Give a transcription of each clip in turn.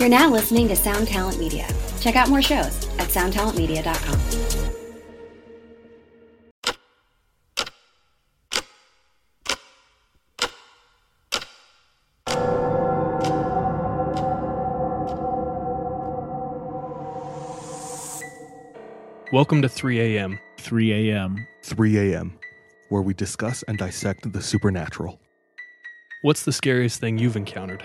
You're now listening to Sound Talent Media. Check out more shows at soundtalentmedia.com. Welcome to 3 a.m. 3 a.m. 3 a.m., where we discuss and dissect the supernatural. What's the scariest thing you've encountered?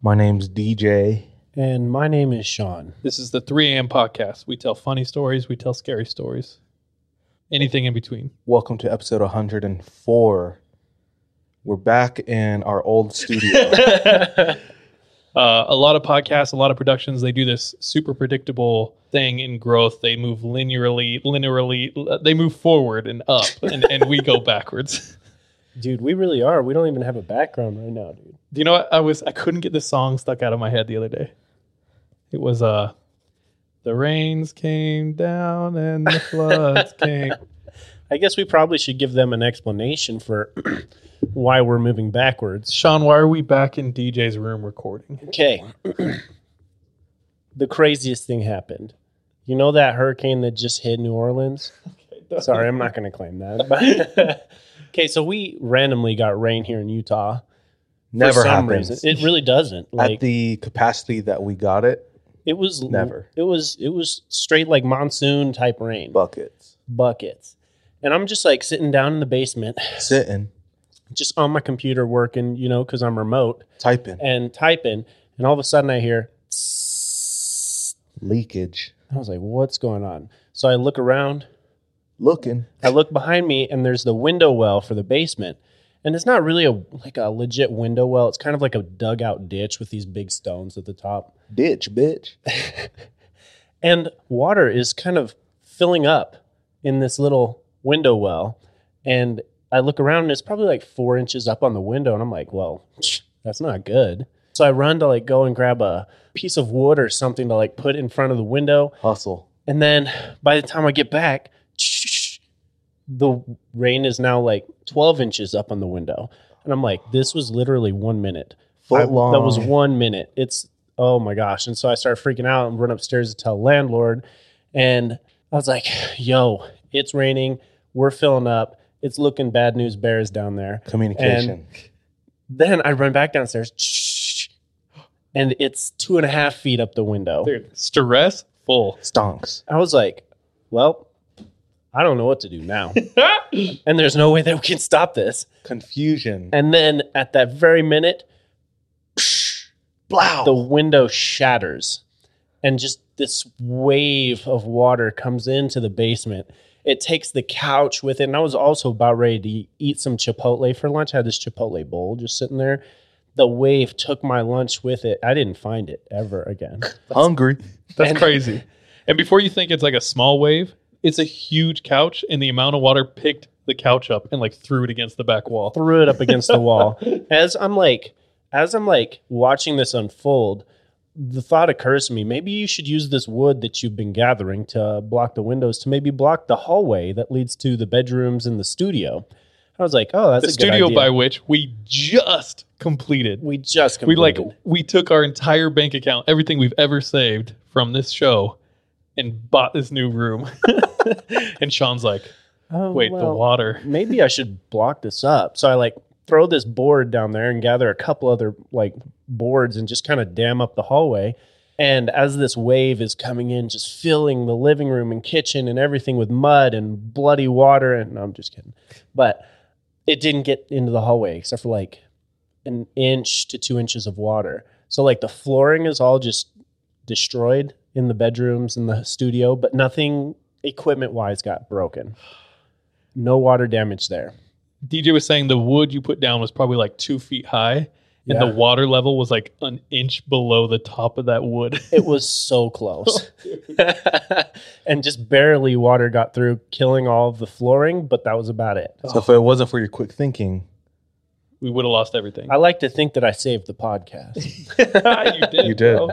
My name's DJ. And my name is Sean. This is the 3 a.m. podcast. We tell funny stories, we tell scary stories, anything in between. Welcome to episode 104. We're back in our old studio. Uh, a lot of podcasts, a lot of productions, they do this super predictable thing in growth. They move linearly, linearly, they move forward and up, and, and we go backwards. Dude, we really are. We don't even have a background right now, dude. Do you know what? I was I couldn't get this song stuck out of my head the other day. It was uh the rains came down and the floods came. I guess we probably should give them an explanation for why we're moving backwards. Sean, why are we back in DJ's room recording? Okay. the craziest thing happened. You know that hurricane that just hit New Orleans? Sorry, I'm not going to claim that. But okay, so we randomly got rain here in Utah. Never happens. reason. It really doesn't. Like At the capacity that we got it, it was Never. It was it was straight like monsoon type rain. buckets. buckets. And I'm just like sitting down in the basement, Sitting, just on my computer working, you know, because I'm remote typing. and typing. And all of a sudden I hear, Leakage. I was like, what's going on? So I look around, Looking. I look behind me, and there's the window well for the basement. And it's not really a like a legit window well. It's kind of like a dugout ditch with these big stones at the top. Ditch, bitch. and water is kind of filling up in this little window well and i look around and it's probably like four inches up on the window and i'm like well that's not good so i run to like go and grab a piece of wood or something to like put in front of the window Hustle. and then by the time i get back the rain is now like 12 inches up on the window and i'm like this was literally one minute Foot I- long. That was one minute. It's oh my gosh. And so I started freaking out and run upstairs to tell landlord. And I was like, yo, it's raining. We're filling up. It's looking bad news bears down there. Communication. Then I run back downstairs and it's two and a half feet up the window. Dude, stress full. Stonks. I was like, well, I don't know what to do now. and there's no way that we can stop this. Confusion. And then at that very minute, Blow. the window shatters and just this wave of water comes into the basement. It takes the couch with it. And I was also about ready to eat some Chipotle for lunch. I had this Chipotle bowl just sitting there. The wave took my lunch with it. I didn't find it ever again. Hungry. That's And- crazy. And before you think it's like a small wave, it's a huge couch, and the amount of water picked the couch up and like threw it against the back wall. Threw it up against the wall. As I'm like, as I'm like watching this unfold, the thought occurs to me maybe you should use this wood that you've been gathering to block the windows to maybe block the hallway that leads to the bedrooms and the studio. I was like, oh, that's the a good studio by which we just completed. we just completed. we like we took our entire bank account, everything we've ever saved from this show, and bought this new room. and Sean's like, oh, "Wait, the water." maybe I should block this up. So I like throw this board down there and gather a couple other like boards and just kind of dam up the hallway. And as this wave is coming in, just filling the living room and kitchen and everything with mud and bloody water. And no, I'm just kidding. But it didn't get into the hallway except for like an inch to two inches of water. So like the flooring is all just destroyed in the bedrooms and the studio, but nothing equipment wise got broken. No water damage there. DJ was saying the wood you put down was probably like two feet high, and Yeah. the water level was like an inch below the top of that wood. It was so close. and just barely water got through, killing all of the flooring, but that was about it. So if it wasn't for your quick thinking, we would have lost everything. I like to think that I saved the podcast. you did. You did.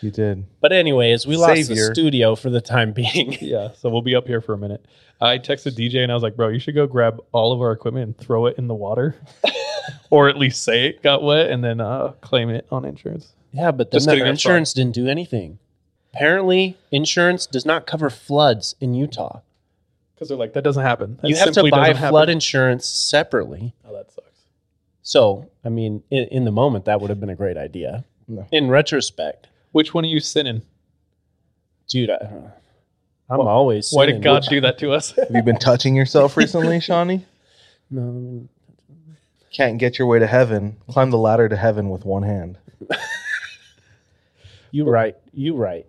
Bro. you did. But anyways, we lost Savior. the studio for the time being. Yeah, so we'll be up here for a minute. I texted DJ and I was like, "Bro, you should go grab all of our equipment and throw it in the water, or at least say it got wet and then uh, claim it on insurance." Yeah, but then Just the kidding, that's insurance didn't do anything. Apparently, insurance does not cover floods in Utah. Because they're like, "That doesn't happen. That you have to simply buy doesn't happen." flood insurance separately. Oh, that sucks. So, I mean, in, in the moment, that would have been a great idea. No. In retrospect, Which one are you sinning? dude, I, I'm always. Why did. God do that to us? Have you been touching yourself recently, Shawnee? No, Can't get your way to heaven. Climb the ladder to heaven with one hand. you right. You right.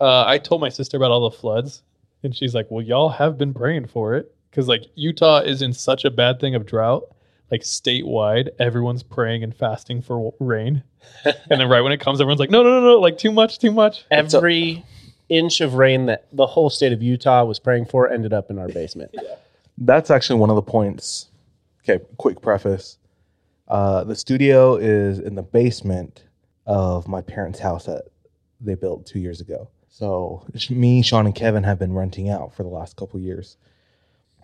uh, I told my sister about all the floods, and she's like, "Well, y'all have been praying for it because like Utah is in such a bad thing of drought, like statewide, everyone's praying and fasting for rain, and then right when it comes, everyone's like, no, no, no, no, like too much, too much. Every inch of rain that the whole state of Utah was praying for ended up in our basement. That's actually one of the points. Okay, quick preface. Uh, the studio is in the basement of my parents' house that they built two years ago. So me, Sean, and Kevin have been renting out for the last couple years.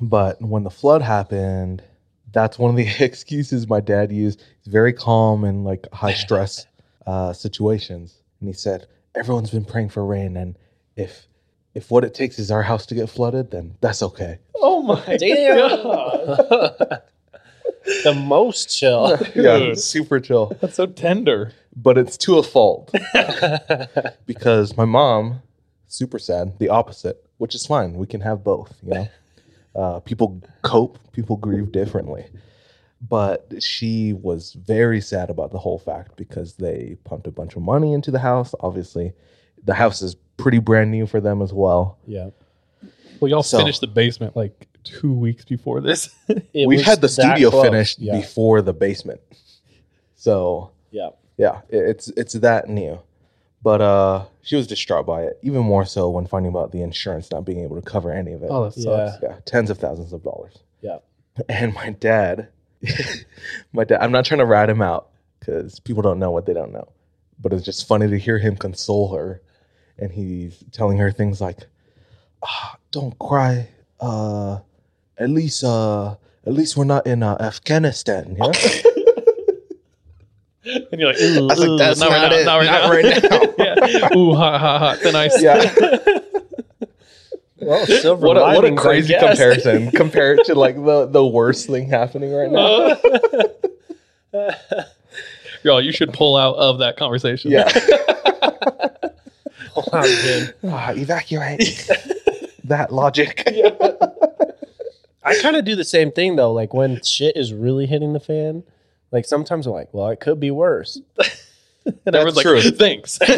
But when the flood happened, that's one of the excuses my dad used. He's very calm and like high stress uh, situations, and he said, "Everyone's been praying for rain, and if if what it takes is our house to get flooded, then that's okay." Oh my god! The most chill. yeah, Dude. super chill. That's so tender. But it's to a fault because my mom, super sad, the opposite, which is fine. We can have both, you know. Uh, people cope, people grieve differently. But she was very sad about the whole fact because they pumped a bunch of money into the house. Obviously, the house is pretty brand new for them as well. yeah. Well, y'all So- finished the basement like two weeks before this. We've had the studio close. finished Yeah. before the basement. So Yeah. yeah, it's it's that new. But uh she was distraught by it, even more so when finding about the insurance not being able to cover any of it. oh, that sucks. Yeah, tens of thousands of dollars. Yeah. And my dad, my dad, I'm not trying to rat him out because people don't know what they don't know, but it's just funny to hear him console her, and he's telling her things like, ah, "Don't cry. Uh, at least, uh, at least we're not in uh, Afghanistan." Yeah. And you're like, ooh, I was like, "That's not, not right it. now, not Not right now. right now." yeah. Ooh, hot, hot, hot. Then I yeah. Well, silver what a, what a crazy comparison compare it to like the, the worst thing happening right now. Y'all, you should pull out of that conversation. Yeah. Pull out again. Ah, evacuate. that logic. I kind of do the same thing though. Like when shit is really hitting the fan, like sometimes I'm like, well, it could be worse. and everyone's like, true. thanks.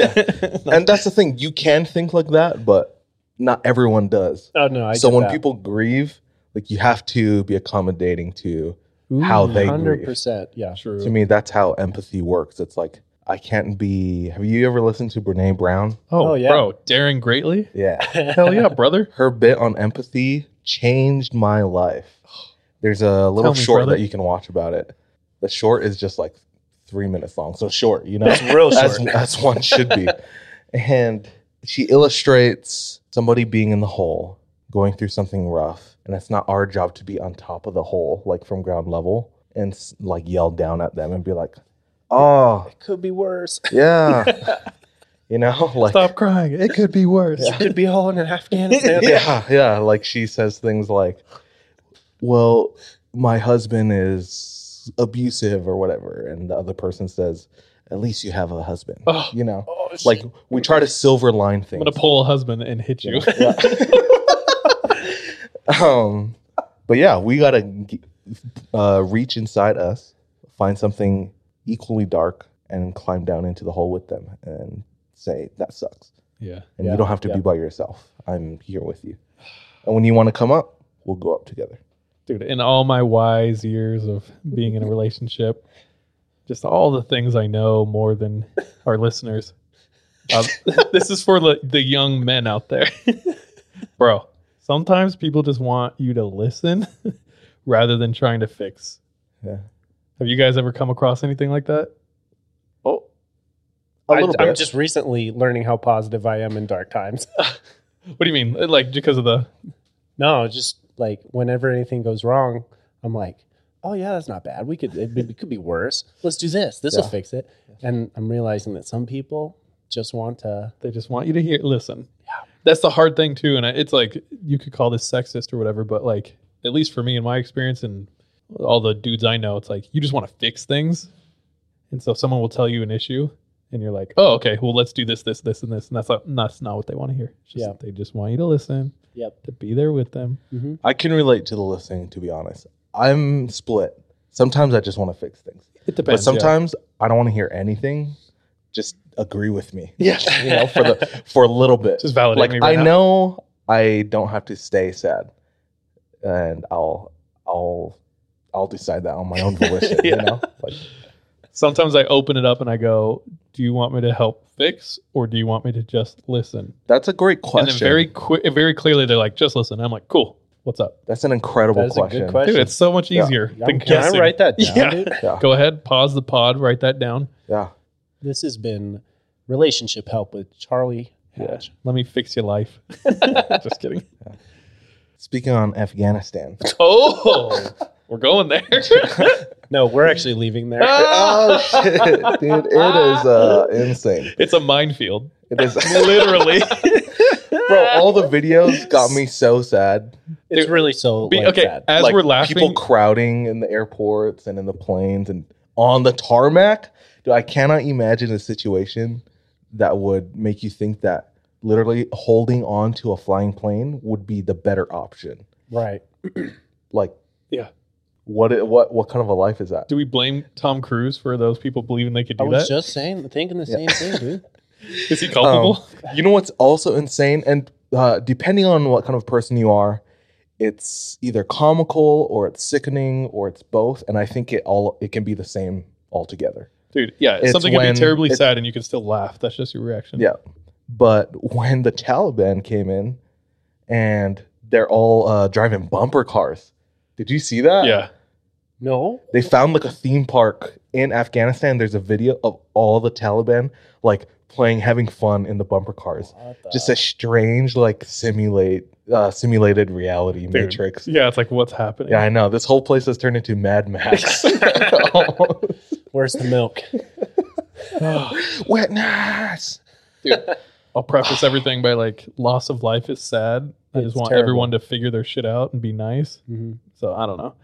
and that's the thing. You can think like that, but not everyone does. Oh no, I so when that. people grieve, like you have to be accommodating to how they hundred grieve. percent, yeah. True. To me, that's how empathy works. It's like I can't be. Have you ever listened to Brene Brown? Oh, Oh, yeah. bro, daring greatly. Yeah. Hell yeah, brother. her bit on empathy changed my life. There's a little me, short brother. that you can watch about it. The short is just like three minutes long, so short, you know, That's real as, short. as one should be. and she illustrates somebody being in the hole, going through something rough, and it's not our job to be on top of the hole, like from ground level, and like yell down at them and be like, "Oh, It could be worse. yeah," you know, like Stop crying. It could be worse. It could be all in Afghanistan. yeah, yeah. Like she says things like, "Well, my husband is abusive or whatever," and the other person says, "At least you have a husband." Oh. you know, Oh, like we try to silver line things I'm things. gonna pull a husband and hit you. Yeah. um, but yeah, we gotta uh, reach inside us, find something equally dark, and climb down into the hole with them and say that sucks. yeah. And Yeah, you don't have to yeah. be by yourself. I'm here with you. And when you want to come up, we'll go up together. Dude, in all my wise years of being in a relationship, just all the things I know more than our listeners. Um, this is for the, the young men out there, bro. Sometimes people just want you to listen rather than trying to fix. Yeah. Have you guys ever come across anything like that? Oh, a I, little I'm just recently learning how positive I am in dark times. What do you mean? Like because of the no, just like whenever anything goes wrong, I'm like, oh yeah, that's not bad. We could it, it could be worse. Let's do this. This will Yeah. fix it. And I'm realizing that some people just want to. they just want you to hear listen. Yeah. That's the hard thing too, and it's like you could call this sexist or whatever, but like at least for me in my experience and all the dudes I know, it's like you just want to fix things, and so someone will tell you an issue, and you're like, oh okay, well let's do this, this, this, and this, and that's not that's not what they want to hear. It's just Yeah. they just want you to listen, Yep. to be there with them. Mm-hmm. I can relate to the listening, to be honest. I'm split. Sometimes I just want to fix things, It but depends. sometimes I don't want to hear anything. Just agree with me. yeah, You know, for the for a little bit. Just validate like me right I now. know I don't have to stay sad, and I'll I'll I'll decide that on my own volition. Yeah. You know, like sometimes I open it up and I go, "Do you want me to help fix, or do you want me to just listen?" that's a great question. And then very quick, very clearly, they're like, "Just listen." I'm like, "Cool, what's up?" that's an incredible That is a question. good question. Dude, it's so much easier Yeah, than Can I write that down, Yeah. dude? Yeah, Go ahead, pause the pod, write that down. yeah. This has been relationship help with Charlie Hatch. Let me fix your life. Just kidding. Speaking on Afghanistan. Oh, we're going there. No, we're actually leaving there. oh shit, dude! It is uh, insane. it's a minefield, It is literally. bro. All the videos got me so sad. it's really so Be- like okay, that. as like we're laughing, people crowding in the airports and in the planes and on the tarmac. Dude, I cannot imagine a situation that would make you think that literally holding on to a flying plane would be the better option. Right. Like, Yeah. What it, what what kind of a life is that? do we blame Tom Cruise for those people believing they could do I do was that? just saying, thinking the same thing, dude. Is he culpable? You know what's also insane, and uh, depending on what kind of person you are, it's either comical or it's sickening or it's both. And I think it all it can be the same altogether. Dude, yeah, It's something can when- be terribly it's- sad and you can still laugh. That's just your reaction. Yeah. But when the Taliban came in and they're all uh, driving bumper cars, did you see that? Yeah. No. They found like a theme park in Afghanistan. There's a video of all the Taliban like playing, having fun in the bumper cars. The- Just a strange, like simulate, uh, simulated reality Dude. matrix. Yeah, it's like what's happening. Yeah, I know. This whole place has turned into Mad Max. Where's the milk? Witness. Dude, I'll preface everything by like loss of life is sad. I It's just want terrible. everyone to figure their shit out and be nice. Mhm. So I don't know.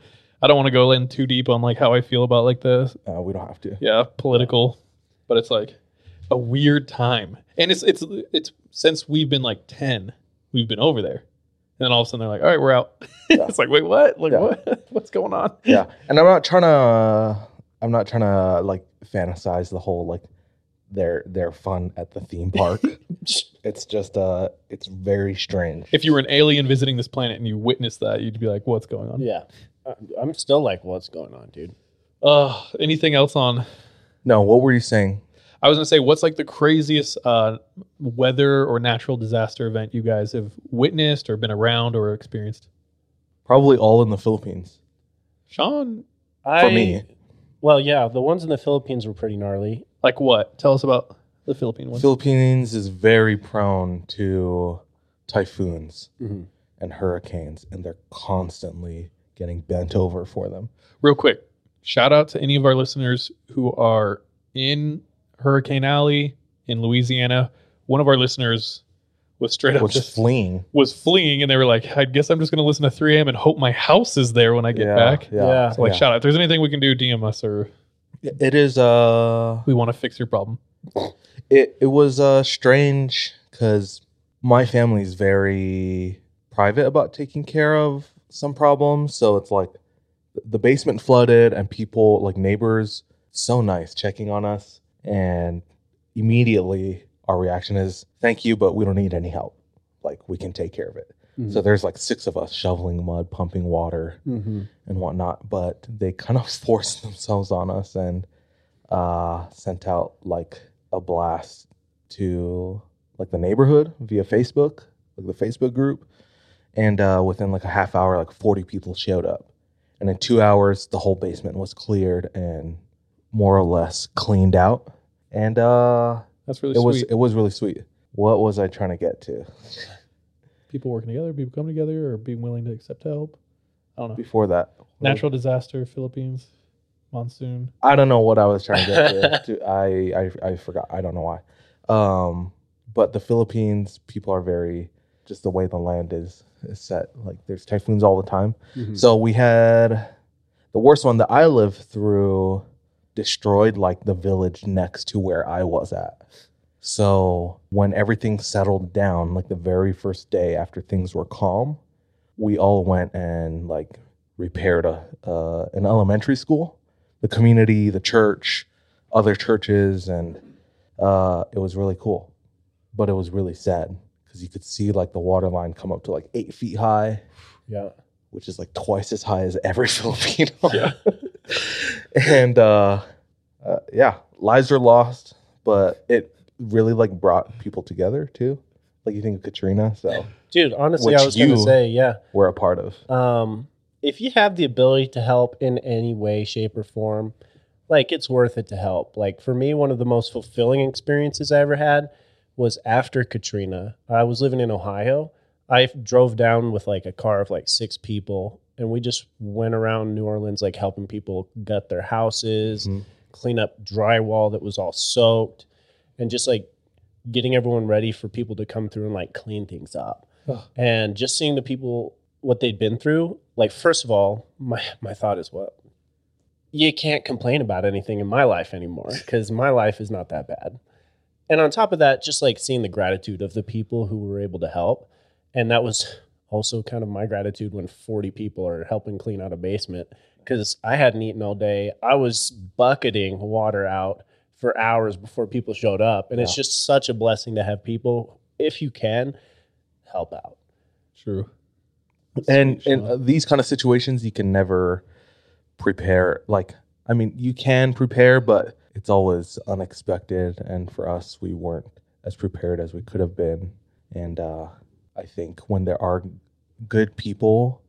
I don't want to go in too deep on like how I feel about like the Uh, we don't have to. yeah political, but it's like a weird time, and it's it's it's since we've been like ten, we've been over there, and then all of a sudden they're like, all right, we're out. it's like wait, what? Like Yeah. what? What's going on? yeah and i'm not trying to i'm not trying to like fantasize the whole like their their fun at the theme park it's just uh it's very strange If you were an alien visiting this planet and you witnessed that, you'd be like, what's going on? Yeah. I- I'm still like, what's going on, dude? Uh, anything else on no what were you saying I was gonna say, what's like the craziest uh, weather or natural disaster event you guys have witnessed or been around or experienced? probably all in the philippines Sean, I, me. Well, yeah, the ones in the Philippines were pretty gnarly. like what? Tell us about the Philippine ones. philippines is very prone to typhoons Mhm. and hurricanes and they're constantly getting bent over for them Real quick, shout out to any of our listeners who are in Hurricane Alley in Louisiana. One of our listeners was straight up which is just fleeing was fleeing, and they were like, "I guess I'm just gonna listen to 3 a.m. and hope my house is there when I get yeah, back." yeah, Yeah. So like, yeah. shout out. If there's anything we can do, DM us or it is uh we want to fix your problem. it it was uh strange because my family's very private about taking care of some problems so it's like the basement flooded and people like neighbors so nice checking on us and immediately our reaction is thank you but we don't need any help like we can take care of it Mm-hmm. so there's like six of us shoveling mud pumping water Mm-hmm. and whatnot, but they kind of forced themselves on us. And uh, sent out like a blast to like the neighborhood via Facebook, like the Facebook group. And uh, within like a half hour, like 40 people showed up. And in two hours, the whole basement was cleared and more or less cleaned out. And uh, That's really it was it was really sweet. What was I trying to get to people working together, people coming together, or being willing to accept help. I don't know. before that? Natural disaster, Philippines, monsoon. I don't know what I was trying to get to. to I, I I forgot. I don't know why. Um, but the Philippines people are very just the way the land is, is set. Like there's typhoons all the time. So we had the worst one that I lived through destroyed like the village next to where I was at. So when everything settled down, like the very first day after things were calm, we all went and like repaired a uh, an elementary school, the community, the church, other churches, and uh, it was really cool. But it was really sad because you could see like the water line come up to like eight feet high Yeah. which is like twice as high as every Filipino. Yeah. and uh, uh, yeah, lives are lost, but it really like brought people together too. Like you think of Katrina, so Dude, honestly, I was going to say, yeah. we're a part of. Um, if you have the ability to help in any way, shape, or form, like it's worth it to help. Like for me, one of the most fulfilling experiences I ever had was after Katrina. I was living in Ohio. I drove down with like a car of like six people, and we just went around New Orleans, like helping people gut their houses, Mhm. clean up drywall that was all soaked, and just like getting everyone ready for people to come through and like clean things up. Ugh. And just seeing the people what they'd been through, like first of all, my my thought is what you can't complain about anything in my life anymore because my life is not that bad. And on top of that, just like seeing the gratitude of the people who were able to help. And that was also kind of my gratitude when 40 people are helping clean out a basement because I hadn't eaten all day. I was bucketing water out for hours before people showed up. And it's just such a blessing to have people, if you can, help out. True. and Sweet, in uh, these kind of situations, you can never prepare. Like, I mean, you can prepare, but it's always unexpected. And for us, we weren't as prepared as we could have been. And uh, I think when there are good people,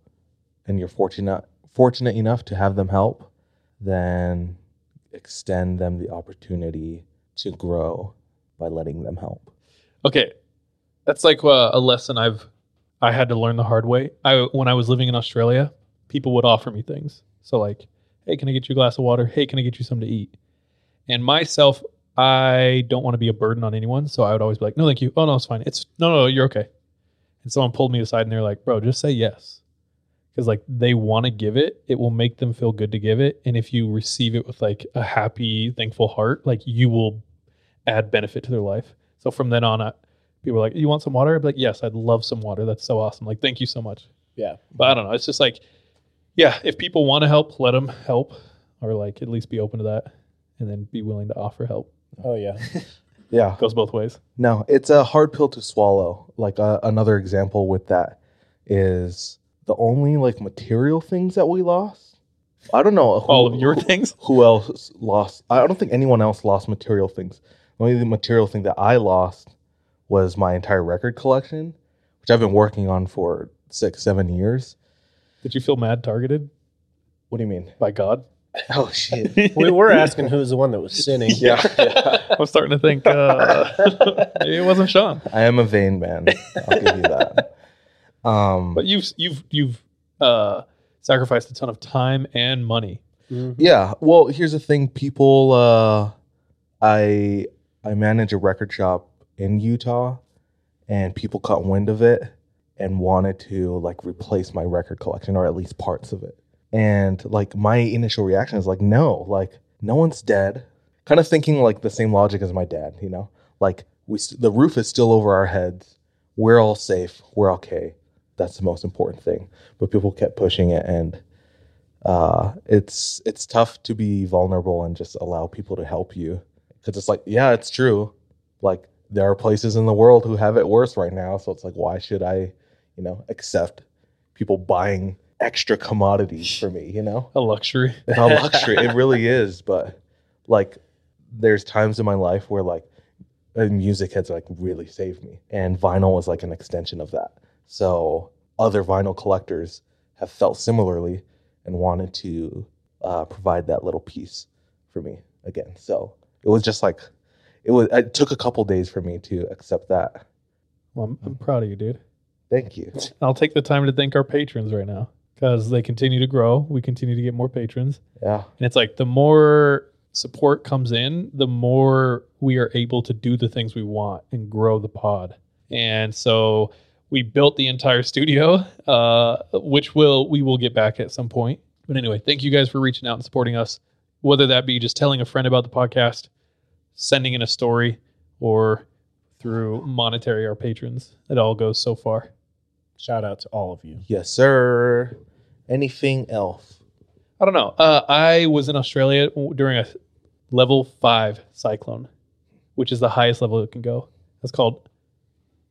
and you're fortunate fortunate enough to have them help, then extend them the opportunity to grow by letting them help. Okay, that's like uh, a lesson I've I had to learn the hard way. I when I was living in Australia, people would offer me things. So like, hey, can I get you a glass of water? Hey, can I get you something to eat? And myself, I don't want to be a burden on anyone, so I would always be like, no, thank you. Oh no, it's fine. It's no, no, you're okay. And someone pulled me aside and they're like, bro, just say yes. Because like they want to give it, it will make them feel good to give it. And if you receive it with like a happy, thankful heart, like you will add benefit to their life. So from then on, I, people are like, "You want some water?" I'd be like, "Yes, I'd love some water. That's so awesome. Like, thank you so much." Yeah. But I don't know. It's just like, yeah, if people want to help, let them help, or like at least be open to that, and then be willing to offer help. Oh, yeah. Yeah. Goes both ways. No, it's a hard pill to swallow. Like uh, another example with that is the only like material things that we lost. I don't know who, All of your who, things. who else lost. I don't think anyone else lost material things. The only material thing that I lost was my entire record collection, which I've been working on for six, seven years. Did you feel mad targeted What do you mean? by God? Oh shit! we were asking who was the one that was sinning. yeah, I'm starting to think uh, it wasn't Sean. I am a vain man. I'll give you that. Um, But you've you've you've uh, sacrificed a ton of time and money. Mhm. Yeah. Well, here's the thing. People, uh, I I manage a record shop in Utah, and people caught wind of it and wanted to like replace my record collection or at least parts of it. And like my initial reaction is like, no, like no one's dead. Kind of thinking like the same logic as my dad, you know, like we st- the roof is still over our heads. We're all safe. We're okay. That's the most important thing. But people kept pushing it, and uh, it's it's tough to be vulnerable and just allow people to help you because it's like yeah it's true like there are places in the world who have it worse right now so it's like why should i you know accept people buying extra commodities for me you know A luxury. a luxury it really is but like there's times in my life where like music has like really saved me, and vinyl was like an extension of that. So other vinyl collectors have felt similarly and wanted to uh, provide that little piece for me again. So it was just like it was. It took a couple days for me to accept that. Well, I'm, I'm proud of you, dude. Thank you. I'll take the time to thank our patrons right now because they continue to grow. We continue to get more patrons. Yeah. And it's like the more support comes in, the more we are able to do the things we want and grow the pod. And so we built the entire studio, uh, which will we will get back at some point. But anyway, thank you guys for reaching out and supporting us, whether that be just telling a friend about the podcast, sending in a story, or through monetary our patrons. It all goes so far. Shout out to all of you. Yes, sir. Anything else? I don't know. Uh, I was in Australia during a level five cyclone, which is the highest level it can go. It's called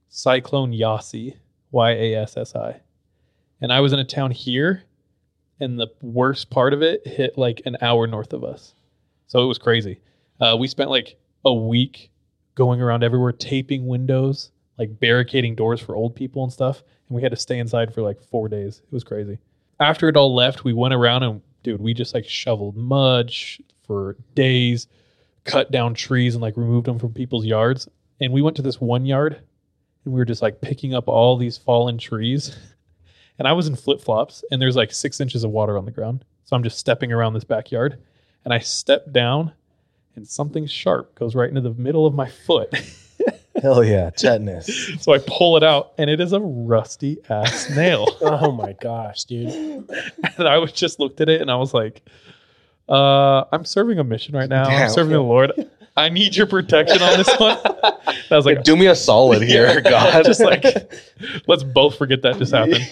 Cyclone Yassi, Y A S S I. And I was in a town here, and the worst part of it hit like an hour north of us. So it was crazy. Uh, we spent like a week going around everywhere, taping windows, like barricading doors for old people and stuff. And we had to stay inside for like four days. It was crazy. After it all left, we went around and, dude, we just like shoveled mud sh- for days, cut down trees and like removed them from people's yards. And we went to this one yard and we were just like picking up all these fallen trees. And I was in flip flops and there's like six inches of water on the ground. So I'm just stepping around this backyard and I step down and something sharp goes right into the middle of my foot. Hell yeah, tetanus. so I pull it out and it is a rusty ass nail. Oh my gosh, dude. and I was just looked at it and I was like, uh, I'm serving a mission right now. I'm serving the Lord. I need your protection on this one. And I was like, Do me a solid here, God. just like, let's both forget that just happened.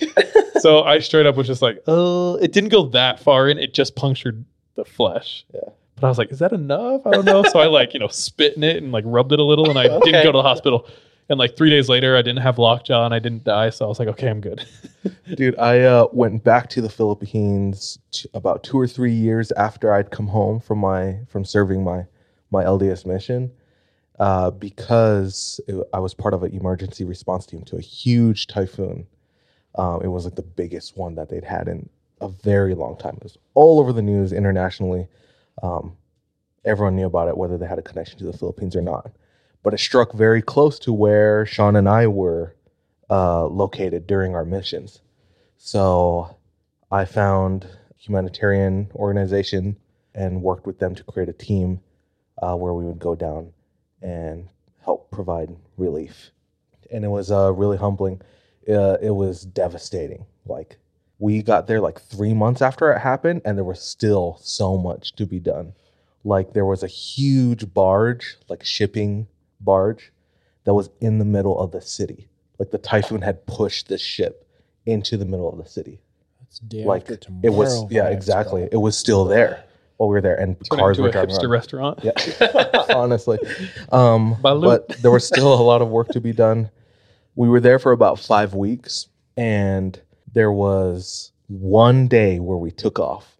so I straight up was just like, oh, it didn't go that far in. It just punctured the flesh. Yeah. But I was like, is that enough? I don't know. so I like, you know, spit in it and like rubbed it a little and I Okay. didn't go to the hospital. And like three days later, I didn't have lockjaw and I didn't die. So I was like, okay, I'm good. Dude, I uh, went back to the Philippines t- about two or three years after I'd come home from my from serving my my LDS mission, uh, because it, I was part of an emergency response team to a huge typhoon. Um, it was like the biggest one that they'd had in a very long time. It was all over the news internationally. Um, everyone knew about it, whether they had a connection to the Philippines or not. But it struck very close to where Sean and I were uh, located during our missions. So I found a humanitarian organization and worked with them to create a team uh, where we would go down and help provide relief. And it was uh, really humbling. Uh, it was devastating. Like we got there like three months after it happened, and there was still so much to be done. Like there was a huge barge, like shipping barge, that was in the middle of the city. Like the typhoon had pushed this ship into the middle of the city. It's day like after tomorrow. it was, yeah, vibes, exactly. bro. It was still there while we were there, and Turned cars into were a driving hipster around. restaurant. Yeah, honestly. Um, Balut. but there was still a lot of work to be done. We were there for about five weeks, and there was one day where we took off.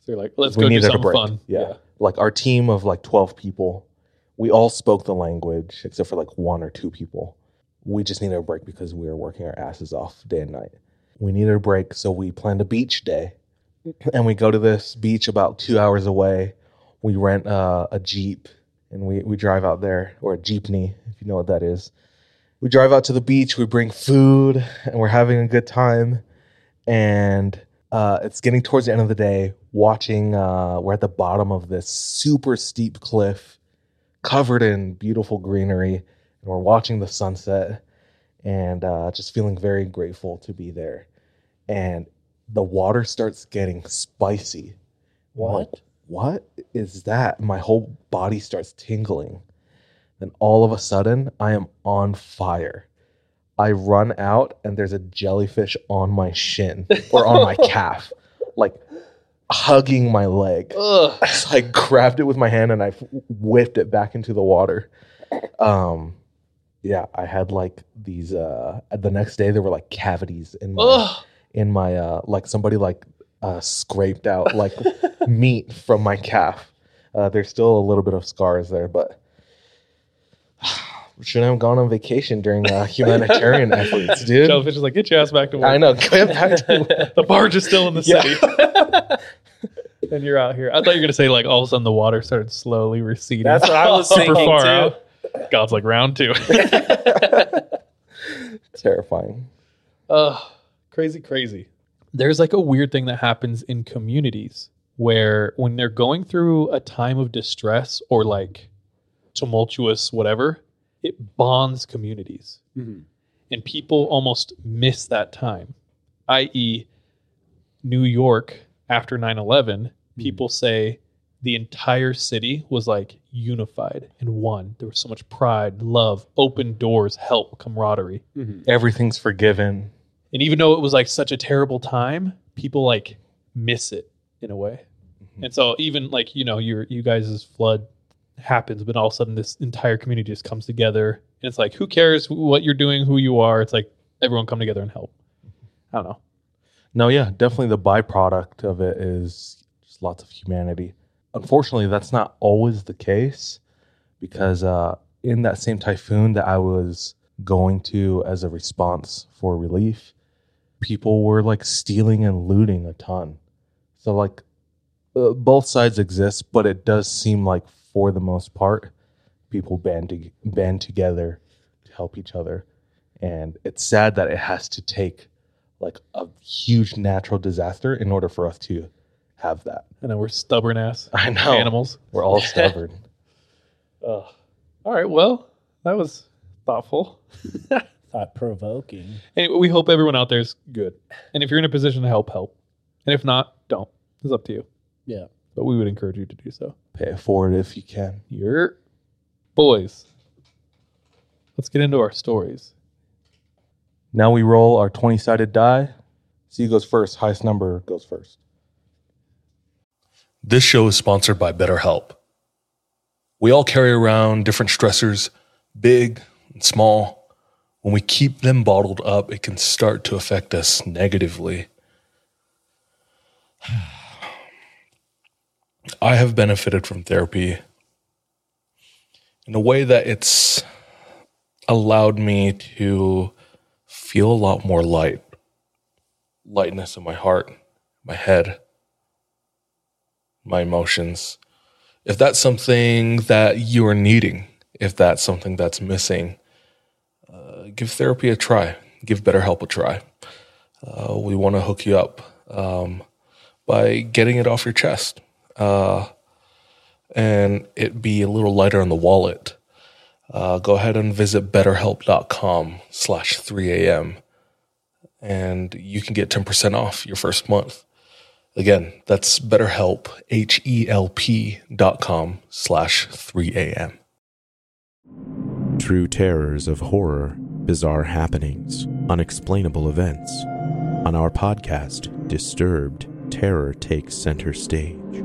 So you're like, let's we go do something break. fun. Yeah. Like our team of like 12 people, we all spoke the language except for like one or two people. We just needed a break because we were working our asses off day and night. We needed a break, so we planned a beach day. And we go to this beach about two hours away. We rent uh, a Jeep and we, we drive out there, or a Jeepney, if you know what that is. We drive out to the beach, we bring food, and we're having a good time. And uh, it's getting towards the end of the day, watching, uh, we're at the bottom of this super steep cliff covered in beautiful greenery, and we're watching the sunset and uh, just feeling very grateful to be there. And the water starts getting spicy. What? What is that? My whole body starts tingling. Then all of a sudden, I am on fire. I run out and there's a jellyfish on my shin or on my calf, like hugging my leg. Ugh. So I grabbed it with my hand and I whipped it back into the water. Um, yeah, I had like these. Uh, the next day there were like cavities in my Ugh. in my uh, like somebody like uh, scraped out like meat from my calf. Uh, there's still a little bit of scars there, but shouldn't have gone on vacation during uh, humanitarian efforts, dude. Jellyfish is like, get your ass back to work. I know. Get back to work. The barge is still in the Yeah. city. and you're out here. I thought you were gonna say like all of a sudden the water started slowly receding. That's what I was super thinking, far too. out. God's like round two. terrifying. uh crazy, crazy. There's like a weird thing that happens in communities where when they're going through a time of distress or like tumultuous whatever, it bonds communities. Mm-hmm. and people almost miss that time i.e new york after 9-11 mm-hmm. people say the entire city was like unified and one. There was so much pride love open doors help camaraderie. Mm-hmm. Everything's forgiven. and even though it was like such a terrible time people like miss it in a way. And so even like you know your you guys' flood happens but all of a sudden this entire community just comes together and it's like who cares what you're doing who you are it's like everyone come together and help i don't know No, yeah, definitely the byproduct of it is just lots of humanity. Unfortunately, that's not always the case because uh, in that same typhoon that I was going to as a response for relief, people were like stealing and looting a ton. So, like, uh, both sides exist, but it does seem like for the most part, people band, to- band together to help each other. And it's sad that it has to take like a huge natural disaster in order for us to have that. and then we're stubborn ass I know. animals We're all stubborn. Ugh. all right well that was thoughtful Thought provoking. anyway, we hope everyone out there is good and if you're in a position to help help and if not don't it's up to you Yeah. But we would encourage you to do so Pay for it forward if you can. Your boys. Let's get into our stories. Now we roll our 20 sided die. C goes first. Highest number goes first. This show is sponsored by BetterHelp. We all carry around different stressors, big and small. When we keep them bottled up, it can start to affect us negatively. I have benefited from therapy in a way that it's allowed me to feel a lot more light, lightness in my heart, my head my emotions. If that's something that you are needing, if that's something that's missing, uh, give therapy a try. Give BetterHelp a try. Uh, we want to hook you up um, by getting it off your chest uh, and it be a little lighter on the wallet. Uh, go ahead and visit betterhelp.com slash 3am and you can get 10% off your first month. Again, that's BetterHelp, H-E-L-P dot com slash 3am. True terrors of horror, bizarre happenings, unexplainable events. On our podcast, Disturbed, terror takes center stage.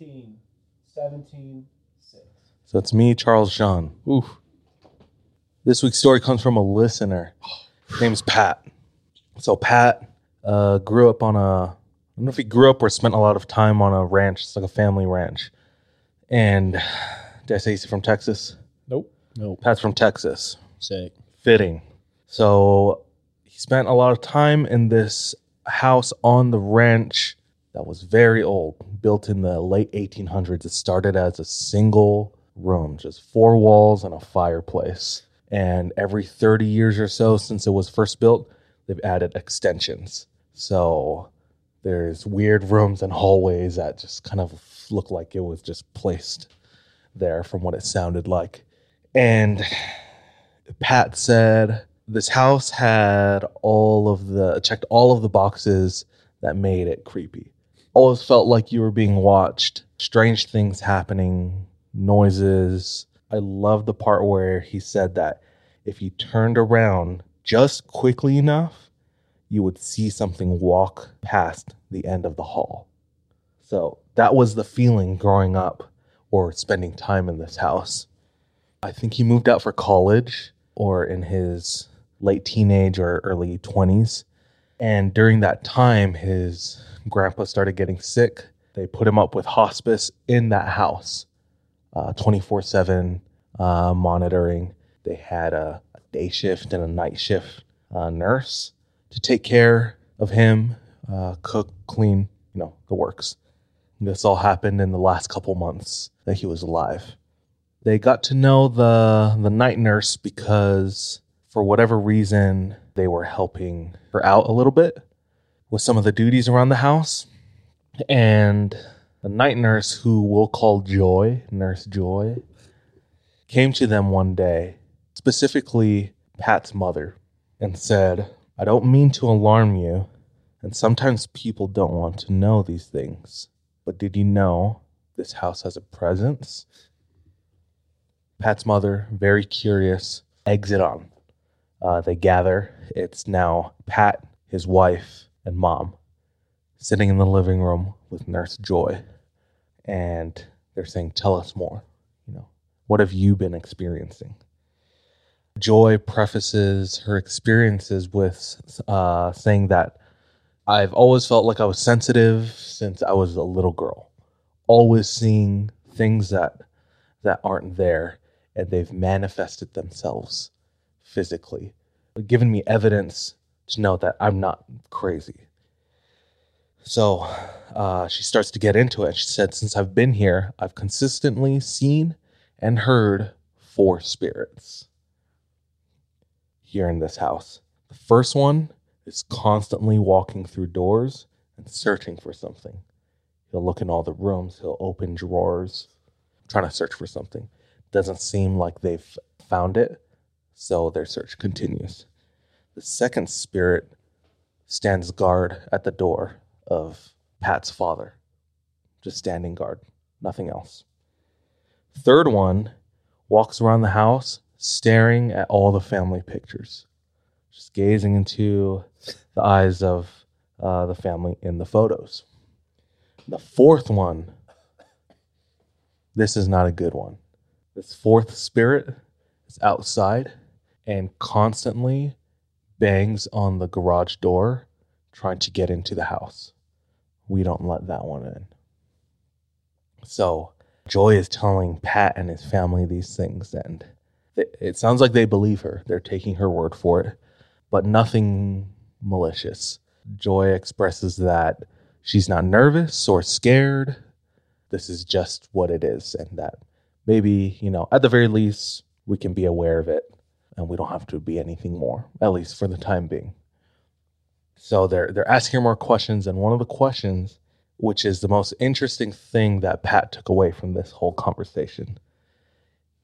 18, 17, 6. So it's me, Charles Jean. oof. This week's story comes from a listener. His name's Pat. So Pat Uh, grew up on a, I don't know if he grew up or spent a lot of time on a ranch. It's like a family ranch. And did I say he's from Texas? Nope. Nope. Pat's from Texas. Sick. Fitting. So he spent a lot of time in this house on the ranch that was very old, built in the late 1800s. It started as a single room, just four walls and a fireplace. And every 30 years or so since it was first built, they've added extensions. So there's weird rooms and hallways that just kind of look like it was just placed there from what it sounded like. And Pat said this house had all of the checked all of the boxes that made it creepy. Always felt like you were being watched, strange things happening, noises. I love the part where he said that if you turned around just quickly enough, you would see something walk past the end of the hall. So that was the feeling growing up or spending time in this house. I think he moved out for college or in his late teenage or early 20s. And during that time, his grandpa started getting sick. They put him up with hospice in that house, 24 uh, 7 uh, monitoring. They had a, a, day shift and a night shift uh, nurse to take care of him, uh, cook, clean, you know, the works. This all happened in the last couple months that he was alive. They got to know the the night nurse because for whatever reason they were helping her out a little bit with some of the duties around the house. And the night nurse who we'll call Joy, Nurse Joy, came to them one day, specifically Pat's mother, and said, I don't mean to alarm you, and sometimes people don't want to know these things. But did you know this house has a presence? Pat's mother, very curious, exit on. Uh, they gather. It's now Pat, his wife, and mom sitting in the living room with Nurse Joy. And they're saying, Tell us more. You know, what have you been experiencing? Joy prefaces her experiences with uh, saying that I've always felt like I was sensitive since I was a little girl, always seeing things that that aren't there, and they've manifested themselves physically, given me evidence to know that I'm not crazy. So uh, she starts to get into it. She said, Since I've been here, I've consistently seen and heard four spirits here in this house. The first one is constantly walking through doors and searching for something. He'll look in all the rooms, he'll open drawers, trying to search for something. Doesn't seem like they've found it, so their search continues. The second spirit stands guard at the door of Pat's father, just standing guard, nothing else. Third one walks around the house staring at all the family pictures just gazing into the eyes of uh, the family in the photos. The fourth one, this is not a good one. This fourth spirit is outside and constantly bangs on the garage door trying to get into the house. We don't let that one in. So, Joy is telling Pat and his family these things, and it sounds like they believe her. They're taking her word for it but nothing malicious. Joy expresses that she's not nervous or scared. This is just what it is, and that maybe, you know, at the very least, we can be aware of it and we don't have to be anything more, at least for the time being. So they're they're asking her more questions, and one of the questions, which is the most interesting thing that Pat took away from this whole conversation,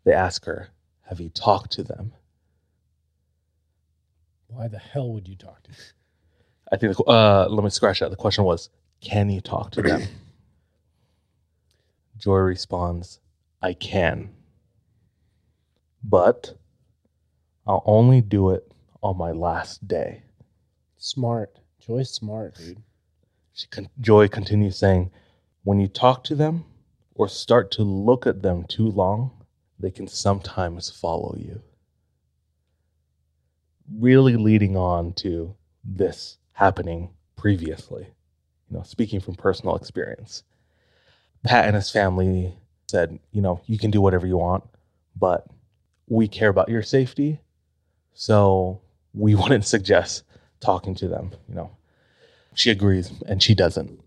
they ask her, Have you talked to them? Why the hell would you talk to? Them? I think. The, uh, let me scratch that. The question was, can you talk to them? Joy responds, I can, but I'll only do it on my last day. Smart. Joy's smart, dude. She con- Joy continues saying, when you talk to them or start to look at them too long, they can sometimes follow you really leading on to this happening previously. You know, speaking from personal experience. Pat and his family said, you know, you can do whatever you want, but we care about your safety. So we wouldn't suggest talking to them, you know. She agrees and she doesn't.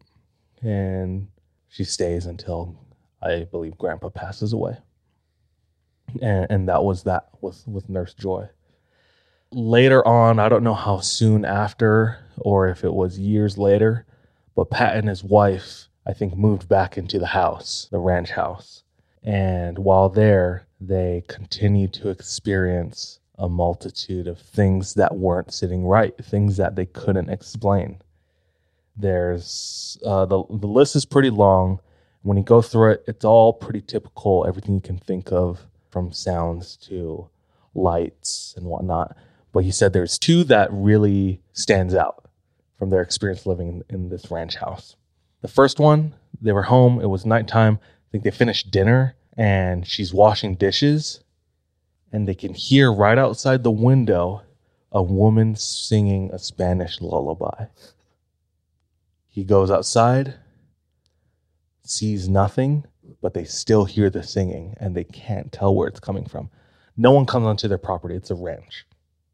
And she stays until I believe grandpa passes away. And, and that was that with, with Nurse Joy. Later on, I don't know how soon after or if it was years later, but Pat and his wife, I think, moved back into the house, the ranch house. And while there, they continued to experience a multitude of things that weren't sitting right, things that they couldn't explain. There's uh, the the list is pretty long. When you go through it, it's all pretty typical. Everything you can think of, from sounds to lights and whatnot. But he said there's two that really stands out from their experience living in, in this ranch house. The first one, they were home. It was nighttime. I think they finished dinner, and she's washing dishes, and they can hear right outside the window a woman singing a Spanish lullaby. He goes outside, sees nothing, but they still hear the singing and they can't tell where it's coming from. No one comes onto their property, it's a ranch.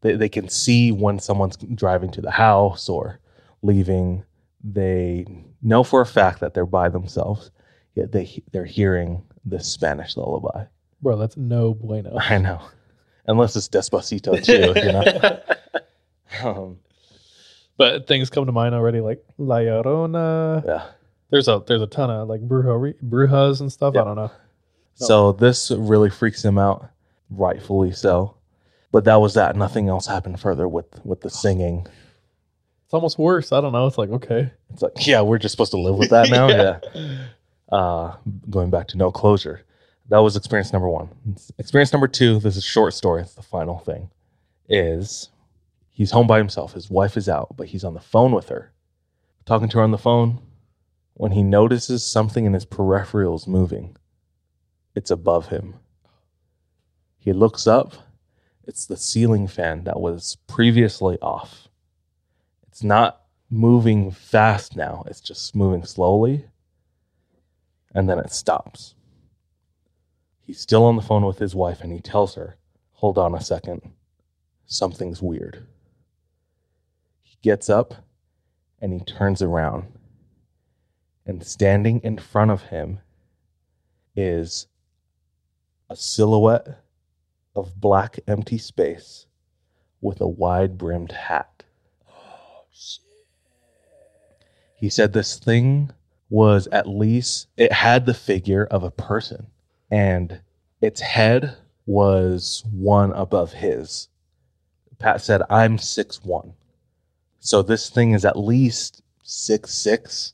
They, they can see when someone's driving to the house or leaving. They know for a fact that they're by themselves, yet they, they're hearing the Spanish lullaby. Bro, that's no bueno. I know. Unless it's Despacito too, you know. um, But things come to mind already, like La Llorona. yeah. There's a there's a ton of like bruja brujas and stuff. Yeah. I don't know. So this really freaks him out, rightfully so. But that was that. Nothing else happened further with with the singing. It's almost worse. I don't know. It's like okay. It's like, yeah, we're just supposed to live with that now. yeah. Uh, going back to no closure. That was experience number one. Experience number two. This is a short story. It's the final thing. Is he's home by himself. His wife is out, but he's on the phone with her, talking to her on the phone. When he notices something in his peripherals moving, it's above him. He looks up. It's the ceiling fan that was previously off. It's not moving fast now, it's just moving slowly. And then it stops. He's still on the phone with his wife and he tells her, Hold on a second. Something's weird. He gets up and he turns around. And standing in front of him is a silhouette of black empty space with a wide brimmed hat. Oh, shit. He said this thing was at least, it had the figure of a person, and its head was one above his. Pat said, I'm six one. So this thing is at least six six,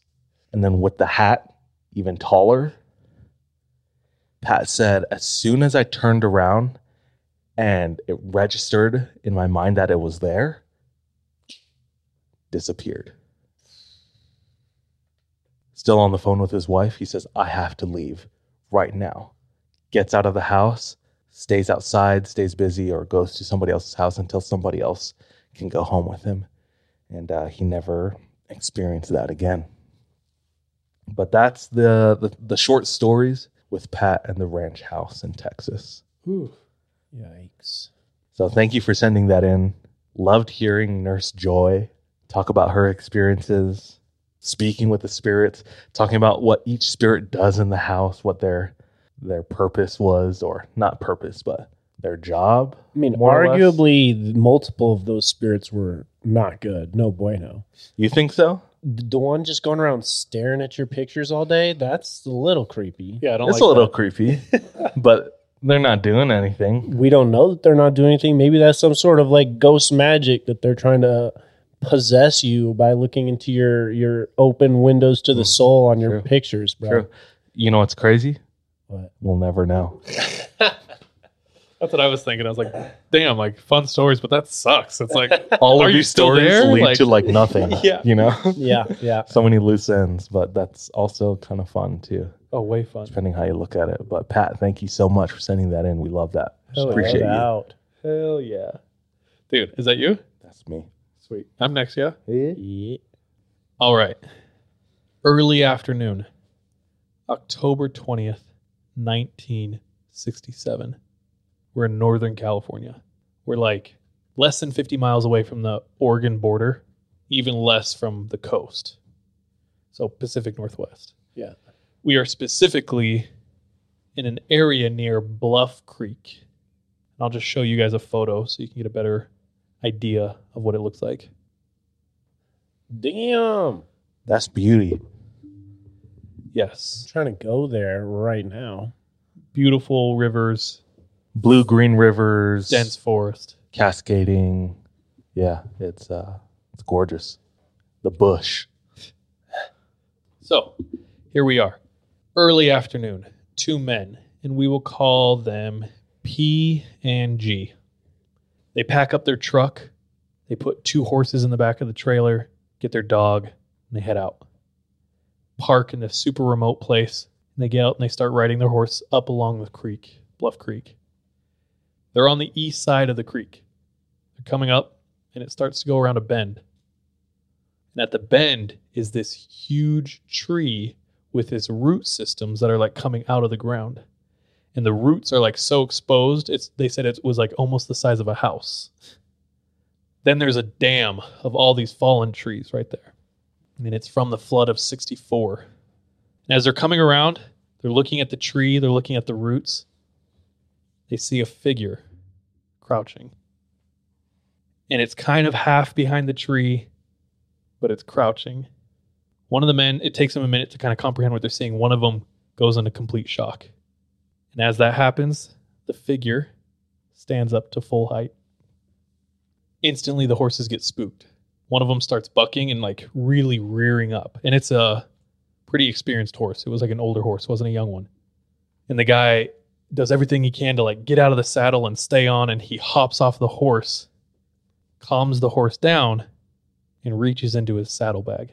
and then with the hat, even taller. Pat said, as soon as I turned around and it registered in my mind that it was there, disappeared. Still on the phone with his wife, he says, I have to leave right now. Gets out of the house, stays outside, stays busy, or goes to somebody else's house until somebody else can go home with him. And uh, he never experienced that again. But that's the, the, the short stories with Pat and the ranch house in Texas. Yikes. So thank you for sending that in. Loved hearing Nurse Joy talk about her experiences, speaking with the spirits, talking about what each spirit does in the house, what their their purpose was, or not purpose, but their job. I mean, more or less. arguably, multiple of those spirits were not good. No bueno. You think so? The the one just going around staring at your pictures all day, that's a little creepy. Yeah, I don't It's like a little that. creepy, but they're not doing anything. We don't know that they're not doing anything. Maybe that's some sort of like ghost magic that they're trying to possess you by looking into your your open windows to the hmm. soul on your True. pictures, bro. True. You know what's crazy? What? We'll never know. That's what I was thinking. I was like, damn, like fun stories, but that sucks. It's like All Are of you these still stories there? lead Like- to like nothing. Yeah. You know? Yeah, yeah. so many loose ends, but that's also kind of fun too, oh, way fun. depending how you look at it. But Pat, thank you so much for sending that in. We love that. Hell Appreciate Get you. out. Hell yeah, dude. Is that you? That's me. Sweet. I'm next. Yeah. Yeah. All right. Early afternoon, October 20th, 1967. We're in Northern California. We're like less than 50 miles away from the Oregon border, even less from the coast. So, Pacific Northwest. Yeah. We are specifically in an area near Bluff Creek. And I'll just show you guys a photo so you can get a better idea of what it looks like. Damn. That's beauty. Yes. I'm trying to go there right now. Beautiful rivers, Blue green rivers, dense forest. cascading. Yeah, it's uh it's gorgeous. The bush. So here we are. Early afternoon, two men, and we will call them P and G. They pack up their truck, they put two horses in the back of the trailer, get their dog, and they head out. Park in this super remote place, and they get out and they start riding their horse up along the creek, Bluff Creek. They're on the east side of the creek. They're coming up, and it starts to go around a bend. And at the bend is this huge tree with its root systems that are like coming out of the ground. And the roots are like so exposed, it's they said it was like almost the size of a house. Then there's a dam of all these fallen trees right there. And it's from the flood of 64. And as they're coming around, they're looking at the tree, they're looking at the roots. They see a figure crouching. And it's kind of half behind the tree, but it's crouching. One of the men, it takes them a minute to kind of comprehend what they're seeing. One of them goes into complete shock. And as that happens, the figure stands up to full height. Instantly, the horses get spooked. One of them starts bucking and like really rearing up. And it's a pretty experienced horse. It was like an older horse, wasn't a young one. And the guy does everything he can to like get out of the saddle and stay on. And he hops off the horse, calms the horse down, and reaches into his saddlebag.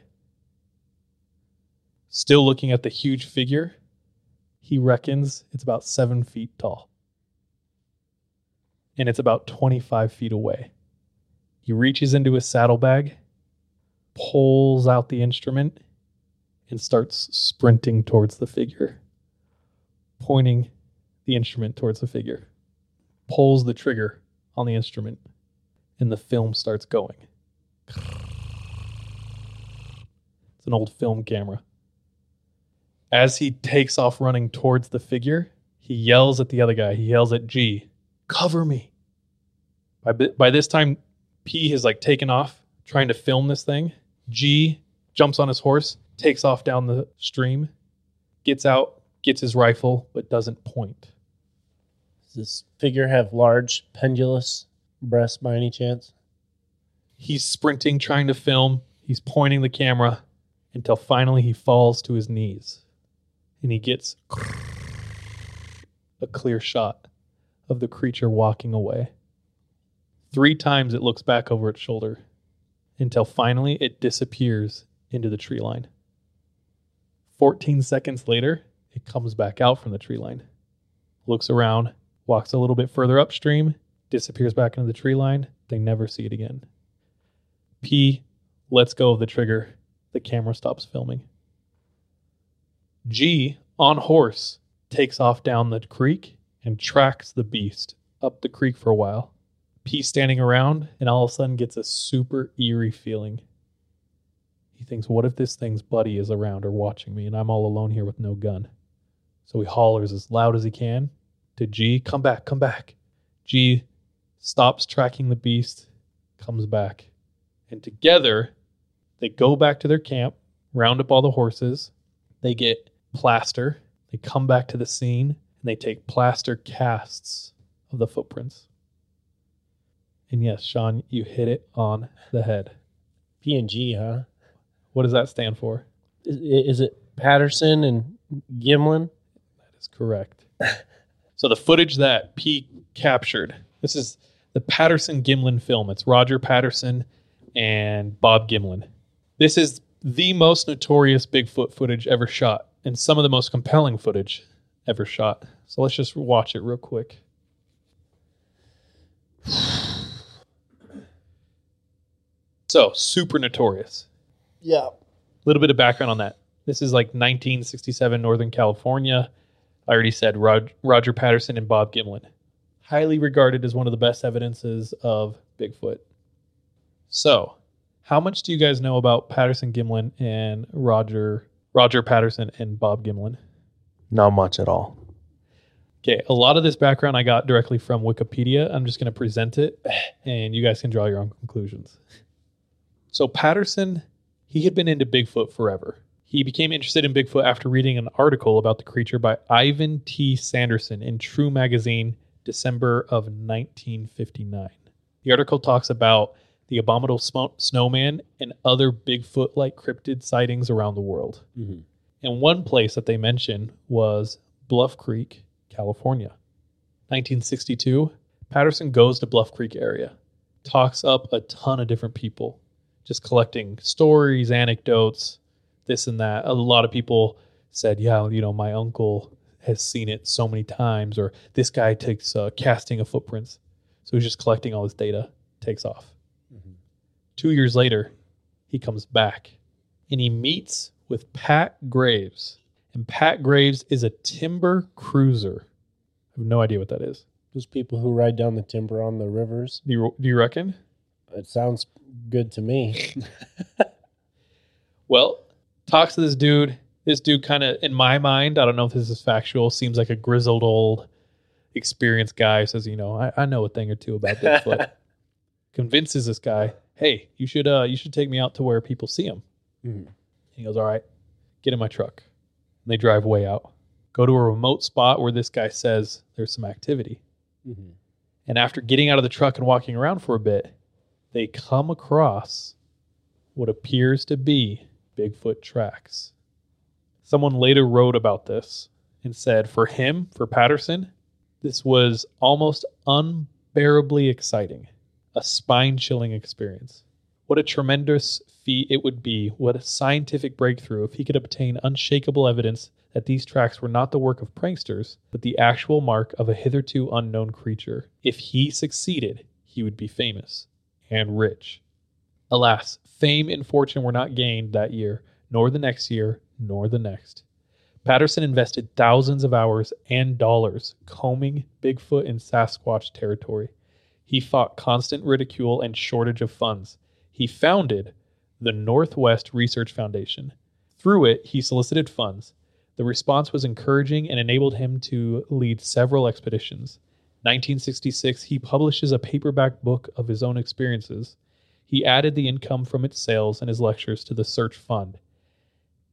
Still looking at the huge figure, he reckons it's about seven feet tall. And it's about 25 feet away. He reaches into his saddlebag, pulls out the instrument, and starts sprinting towards the figure, pointing the instrument towards the figure, pulls the trigger on the instrument, and the film starts going. It's an old film camera. As he takes off running towards the figure, he yells at the other guy. He yells at G, cover me. By, by this time, P has like taken off trying to film this thing. G jumps on his horse, takes off down the stream, gets out, gets his rifle, but doesn't point. Does this figure have large pendulous breasts by any chance? He's sprinting, trying to film. He's pointing the camera until finally he falls to his knees and he gets a clear shot of the creature walking away. Three times it looks back over its shoulder until finally it disappears into the tree line. 14 seconds later, it comes back out from the tree line, looks around, walks a little bit further upstream, disappears back into the tree line. They never see it again. P lets go of the trigger. The camera stops filming. G, on horse, takes off down the creek and tracks the beast up the creek for a while. P standing around and all of a sudden gets a super eerie feeling. He thinks, what if this thing's buddy is around or watching me and I'm all alone here with no gun? So he hollers as loud as he can to G, come back, come back. G stops tracking the beast, comes back. And together, they go back to their camp, round up all the horses. They get plaster. They come back to the scene and they take plaster casts of the footprints. And yes, Sean, you hit it on the head. P and G, huh? What does that stand for? Is, is it Patterson and Gimlin? That is correct. so the footage that P captured, this is the Patterson Gimlin film. It's Roger Patterson and Bob Gimlin. This is the most notorious Bigfoot footage ever shot and some of the most compelling footage ever shot. So let's just watch it real quick. So, super notorious. Yeah. A little bit of background on that. This is like 1967 Northern California. I already said Rod, Roger Patterson and Bob Gimlin, highly regarded as one of the best evidences of Bigfoot. So, how much do you guys know about Patterson Gimlin and Roger Roger Patterson and Bob Gimlin? Not much at all. Okay, a lot of this background I got directly from Wikipedia. I'm just going to present it and you guys can draw your own conclusions. So, Patterson, he had been into Bigfoot forever. He became interested in Bigfoot after reading an article about the creature by Ivan T. Sanderson in True Magazine, December of 1959. The article talks about the abominable snowman and other Bigfoot like cryptid sightings around the world. Mhm. And one place that they mention was Bluff Creek, California. 1962, Patterson goes to Bluff Creek area, talks up a ton of different people, just collecting stories, anecdotes, this and that. A lot of people said, "Yeah, you know, my uncle has seen it so many times," or "This guy takes uh, casting of footprints." So he's just collecting all this data, takes off. Two years later, he comes back and he meets with Pat Graves. And Pat Graves is a timber cruiser. I have no idea what that is. Those people who ride down the timber on the rivers. Do you, do you reckon? It sounds good to me. Well, talks to this dude. This dude kind of, in my mind, I don't know if this is factual, seems like a grizzled old, experienced guy. Says, you know, I, I know a thing or two about Bigfoot. Convinces this guy, hey, you should uh you should take me out to where people see him. Mhm. He goes, all right, get in my truck. And they drive way out, go to a remote spot where this guy says there's some activity. Mhm. And after getting out of the truck and walking around for a bit, they come across what appears to be Bigfoot tracks. Someone later wrote about this and said for him, for Patterson, this was almost unbearably exciting, a spine chilling experience. What a tremendous feat it would be, what a scientific breakthrough if he could obtain unshakable evidence that these tracks were not the work of pranksters, but the actual mark of a hitherto unknown creature. If he succeeded, he would be famous and rich. Alas, fame and fortune were not gained that year, nor the next year, nor the next. Patterson invested thousands of hours and dollars combing Bigfoot and Sasquatch territory. He fought constant ridicule and shortage of funds. He founded the Northwest Research Foundation. Through it, he solicited funds. The response was encouraging and enabled him to lead several expeditions. 1966, he publishes a paperback book of his own experiences. He added the income from its sales and his lectures to the search fund.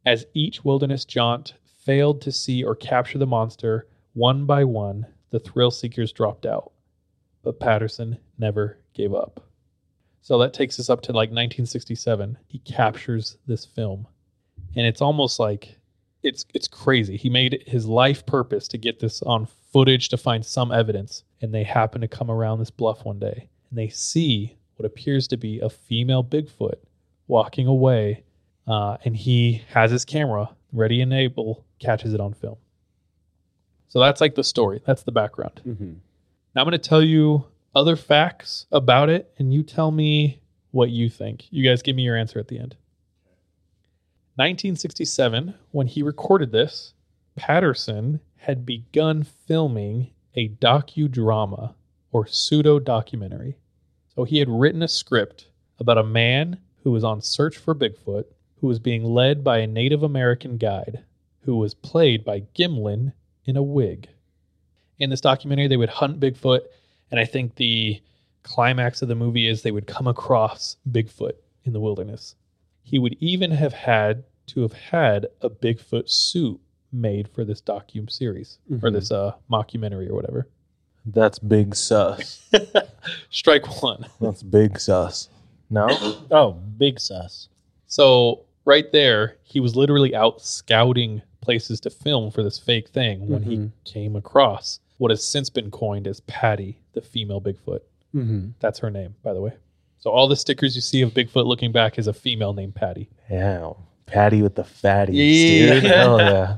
As each wilderness jaunt failed to see or capture the monster, one by one, the thrill seekers dropped out. But Patterson never gave up. So that takes us up to like 1967. He captures this film. And it's almost like it's it's crazy. He made it his life purpose to get this on footage to find some evidence. And they happen to come around this bluff one day and they see what appears to be a female Bigfoot walking away. Uh, and he has his camera ready and able, catches it on film. So that's like the story. That's the background. Mhm. Now I'm going to tell you other facts about it, and you tell me what you think. You guys give me your answer at the end. 1967, when he recorded this, Patterson had begun filming a docudrama or pseudo documentary. So he had written a script about a man who was on search for Bigfoot, who was being led by a Native American guide, who was played by Gimlin in a wig. In this documentary, they would hunt Bigfoot, and I think the climax of the movie is they would come across Bigfoot in the wilderness. He would even have had to have had a Bigfoot suit made for this docu series or this uh, mockumentary or whatever. That's big sus. Strike one. That's big sus. No? Oh, big sus. So right there, he was literally out scouting places to film for this fake thing when he came across what has since been coined as Patty, the female Bigfoot. Mm-hmm. That's her name, by the way. So all the stickers you see of Bigfoot looking back is a female named Patty. Yeah. Patty with the fatties, Yeah. dude. Hell yeah.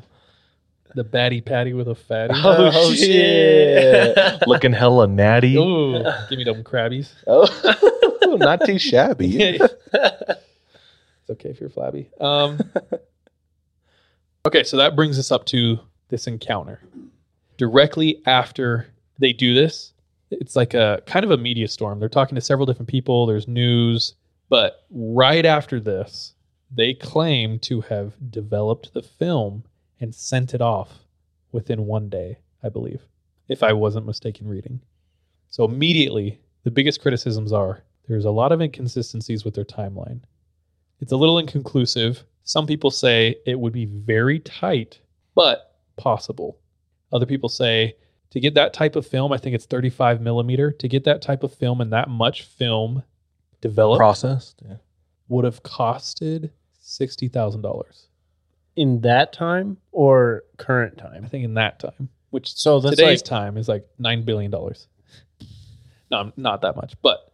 The batty Patty with a fatty. Oh, shit. Looking hella natty. Ooh, give me them crabbies. Oh, not too shabby. It's okay if you're flabby. Um, okay, so that brings us up to this encounter. Directly after they do this, it's like a kind of a media storm. They're talking to several different people, there's news, but right after this, they claim to have developed the film and sent it off within one day, I believe, if I wasn't mistaken reading. So immediately, the biggest criticisms are there's a lot of inconsistencies with their timeline. It's a little inconclusive. Some people say it would be very tight, but possible. Other people say to get that type of film, I think it's 35 millimeter, to get that type of film and that much film developed Processed. Yeah. would have costed $60,000. In that time or current time? I time? think in that time, which So that's today's like time is like $9 billion. No, not that much, but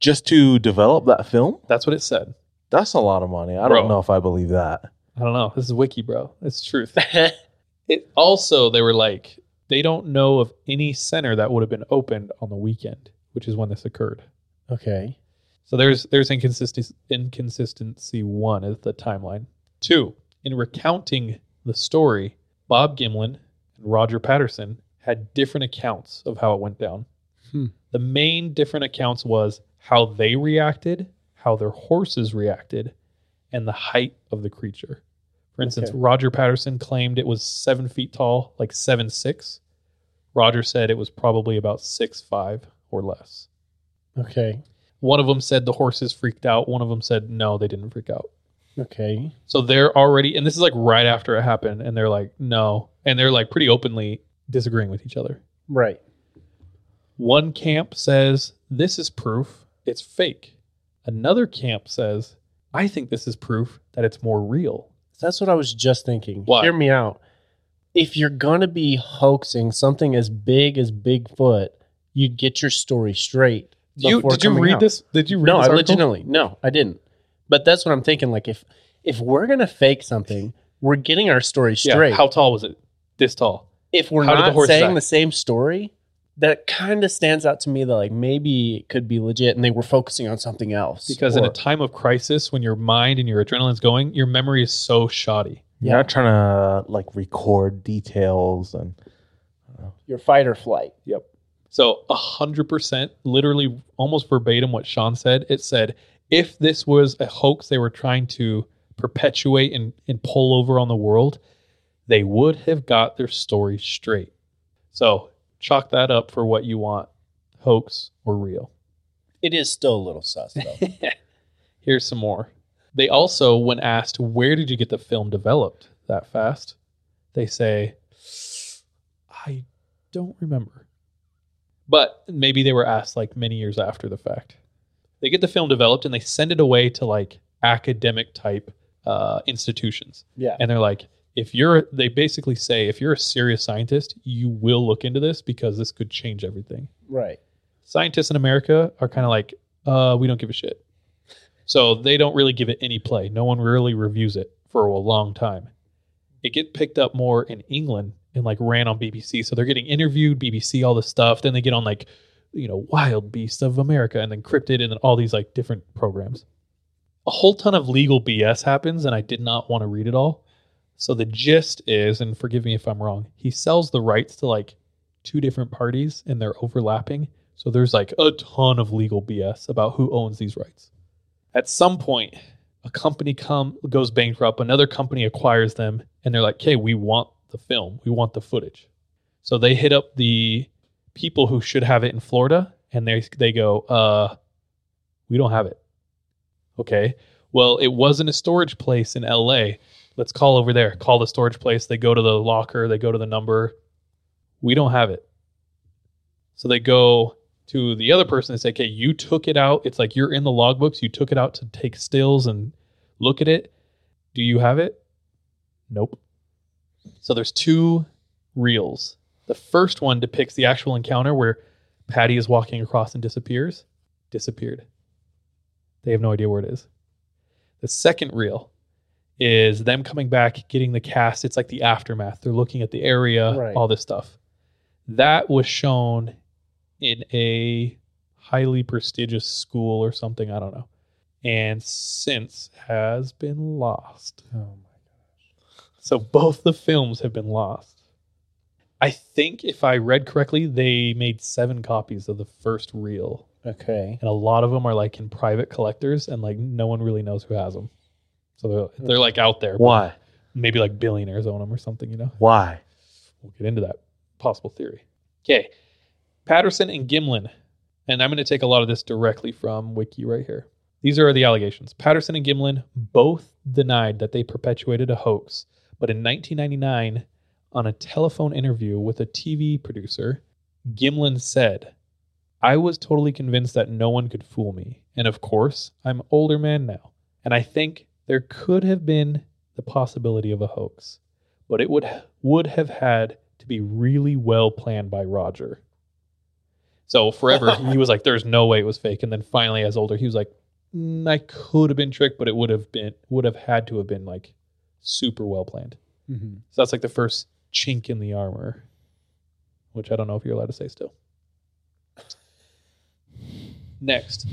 Just to develop that film, that's what it said. that's a lot of money. I Bro. don't know if I believe that. I don't know. This is wiki, bro. It's truth. it also they were like they don't know of any center that would have been opened on the weekend, which is when this occurred. okay. So there's there's inconsistency inconsistency one is the timeline. Two, in recounting the story, Bob Gimlin and Roger Patterson had different accounts of how it went down. Hmm. The main different accounts was how they reacted, how their horses reacted, and the height of the creature. For instance, Okay. Roger Patterson claimed it was seven feet tall, like seven six. Roger said it was probably about six five or less. Okay. One of them said the horses freaked out. One of them said no, they didn't freak out. Okay. So they're already, and this is like right after it happened, and they're like no, and they're like pretty openly disagreeing with each other. Right. One camp says this is proof it's fake. Another camp says I think this is proof that it's more real. That's what I was just thinking. Why? Hear me out. If you're going to be hoaxing something as big as Bigfoot, you'd get your story straight. You did you read out. this? Did you read No, this I article? legitimately no, I didn't. But that's what I'm thinking. Like if if we're gonna fake something, we're getting our story Yeah. straight. How tall was it? This tall. if we're how did the not horse saying die? the same story, that kind of stands out to me that like maybe it could be legit and they were focusing on something else. Because in a time of crisis, when your mind and your adrenaline's going, your memory is so shoddy. You're not trying to like record details and your fight or flight. Yep. So a hundred percent, literally almost verbatim what Sean said. It said if this was a hoax they were trying to perpetuate and, and pull over on the world, they would have got their story straight. So chalk that up for what you want, hoax or real. It is still a little sus though. Here's some more. They also, when asked, where did you get the film developed that fast? They say, I don't remember. But maybe they were asked like many years after the fact. They get the film developed and they send it away to like academic type uh, institutions. yeah. And they're like, if you're, they basically say, if you're a serious scientist, you will look into this because this could change everything Right. scientists in America are kind of like, uh, we don't give a shit. So they don't really give it any play. No one really reviews it for a long time. It get picked up more in England and like ran on BBC. So they're getting interviewed, BBC, all this stuff. Then they get on like, you know, Wild Beasts of America and then Cryptid and then all these like different programs. A whole ton of legal BS happens, and I did not want to read it all. So the gist is, and forgive me if I'm wrong, he sells the rights to like two different parties and they're overlapping. So there's like a ton of legal BS about who owns these rights. At some point, a company come goes bankrupt, another company acquires them, and they're like, "Okay, we want the film, we want the footage." So they hit up the people who should have it in Florida, and they they go, "Uh, we don't have it." Okay, well, it wasn't a storage place in L.A. Let's call over there. Call the storage place. They go to the locker. They go to the number. We don't have it. So they go to the other person and say, okay, you took it out. It's like you're in the logbooks. You took it out to take stills and look at it. Do you have it? Nope. So there's two reels. The first one depicts the actual encounter where Patty is walking across and disappears. Disappeared. They have no idea where it is. The second reel is them coming back, getting the cast. It's like the aftermath. They're looking at the area, Right. all this stuff. That was shown in a highly prestigious school or something. I don't know. and since has been lost. Oh my gosh. So both the films have been lost. I think if I read correctly, they made seven copies of the first reel, Okay. and a lot of them are like in private collectors, and like no one really knows who has them. So they're, they're like out there. but Why? Maybe like billionaires own them or something, you know? Why? We'll get into that possible theory. Okay. Patterson and Gimlin. And I'm going to take a lot of this directly from Wiki right here. These are the allegations. Patterson and Gimlin both denied that they perpetuated a hoax, but in 1999, on a telephone interview with a TV producer, Gimlin said, I was totally convinced that no one could fool me. And of course, I'm older man now. And I think there could have been the possibility of a hoax, but it would would have had to be really well planned by Roger. So forever he was like, "There's no way it was fake," and then finally, as older, he was like, mm, "I could have been tricked, but it would have been would have had to have been like super well planned." Mm-hmm. So that's like the first chink in the armor, which I don't know if you're allowed to say still. Next,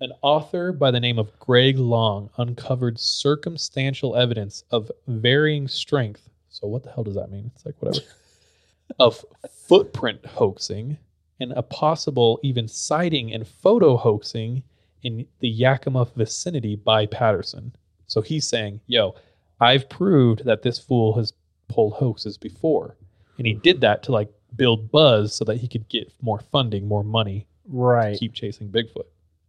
an author by the name of Greg Long uncovered circumstantial evidence of varying strength. So, what the hell does that mean? It's like whatever. of footprint hoaxing and a possible even sighting and photo hoaxing in the Yakima vicinity by Patterson. So he's saying, yo, I've proved that this fool has pulled hoaxes before. And he did that to like build buzz so that he could get more funding, more money Right. to keep chasing Bigfoot.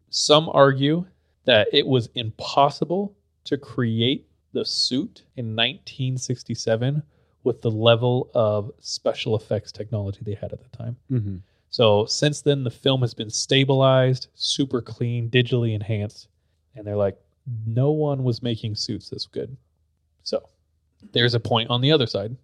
Some argue that it was impossible to create the suit in 1967 with the level of special effects technology they had at the time. Mm-hmm. So since then, the film has been stabilized, super clean, digitally enhanced, and they're like, no one was making suits this good. So there's a point on the other side.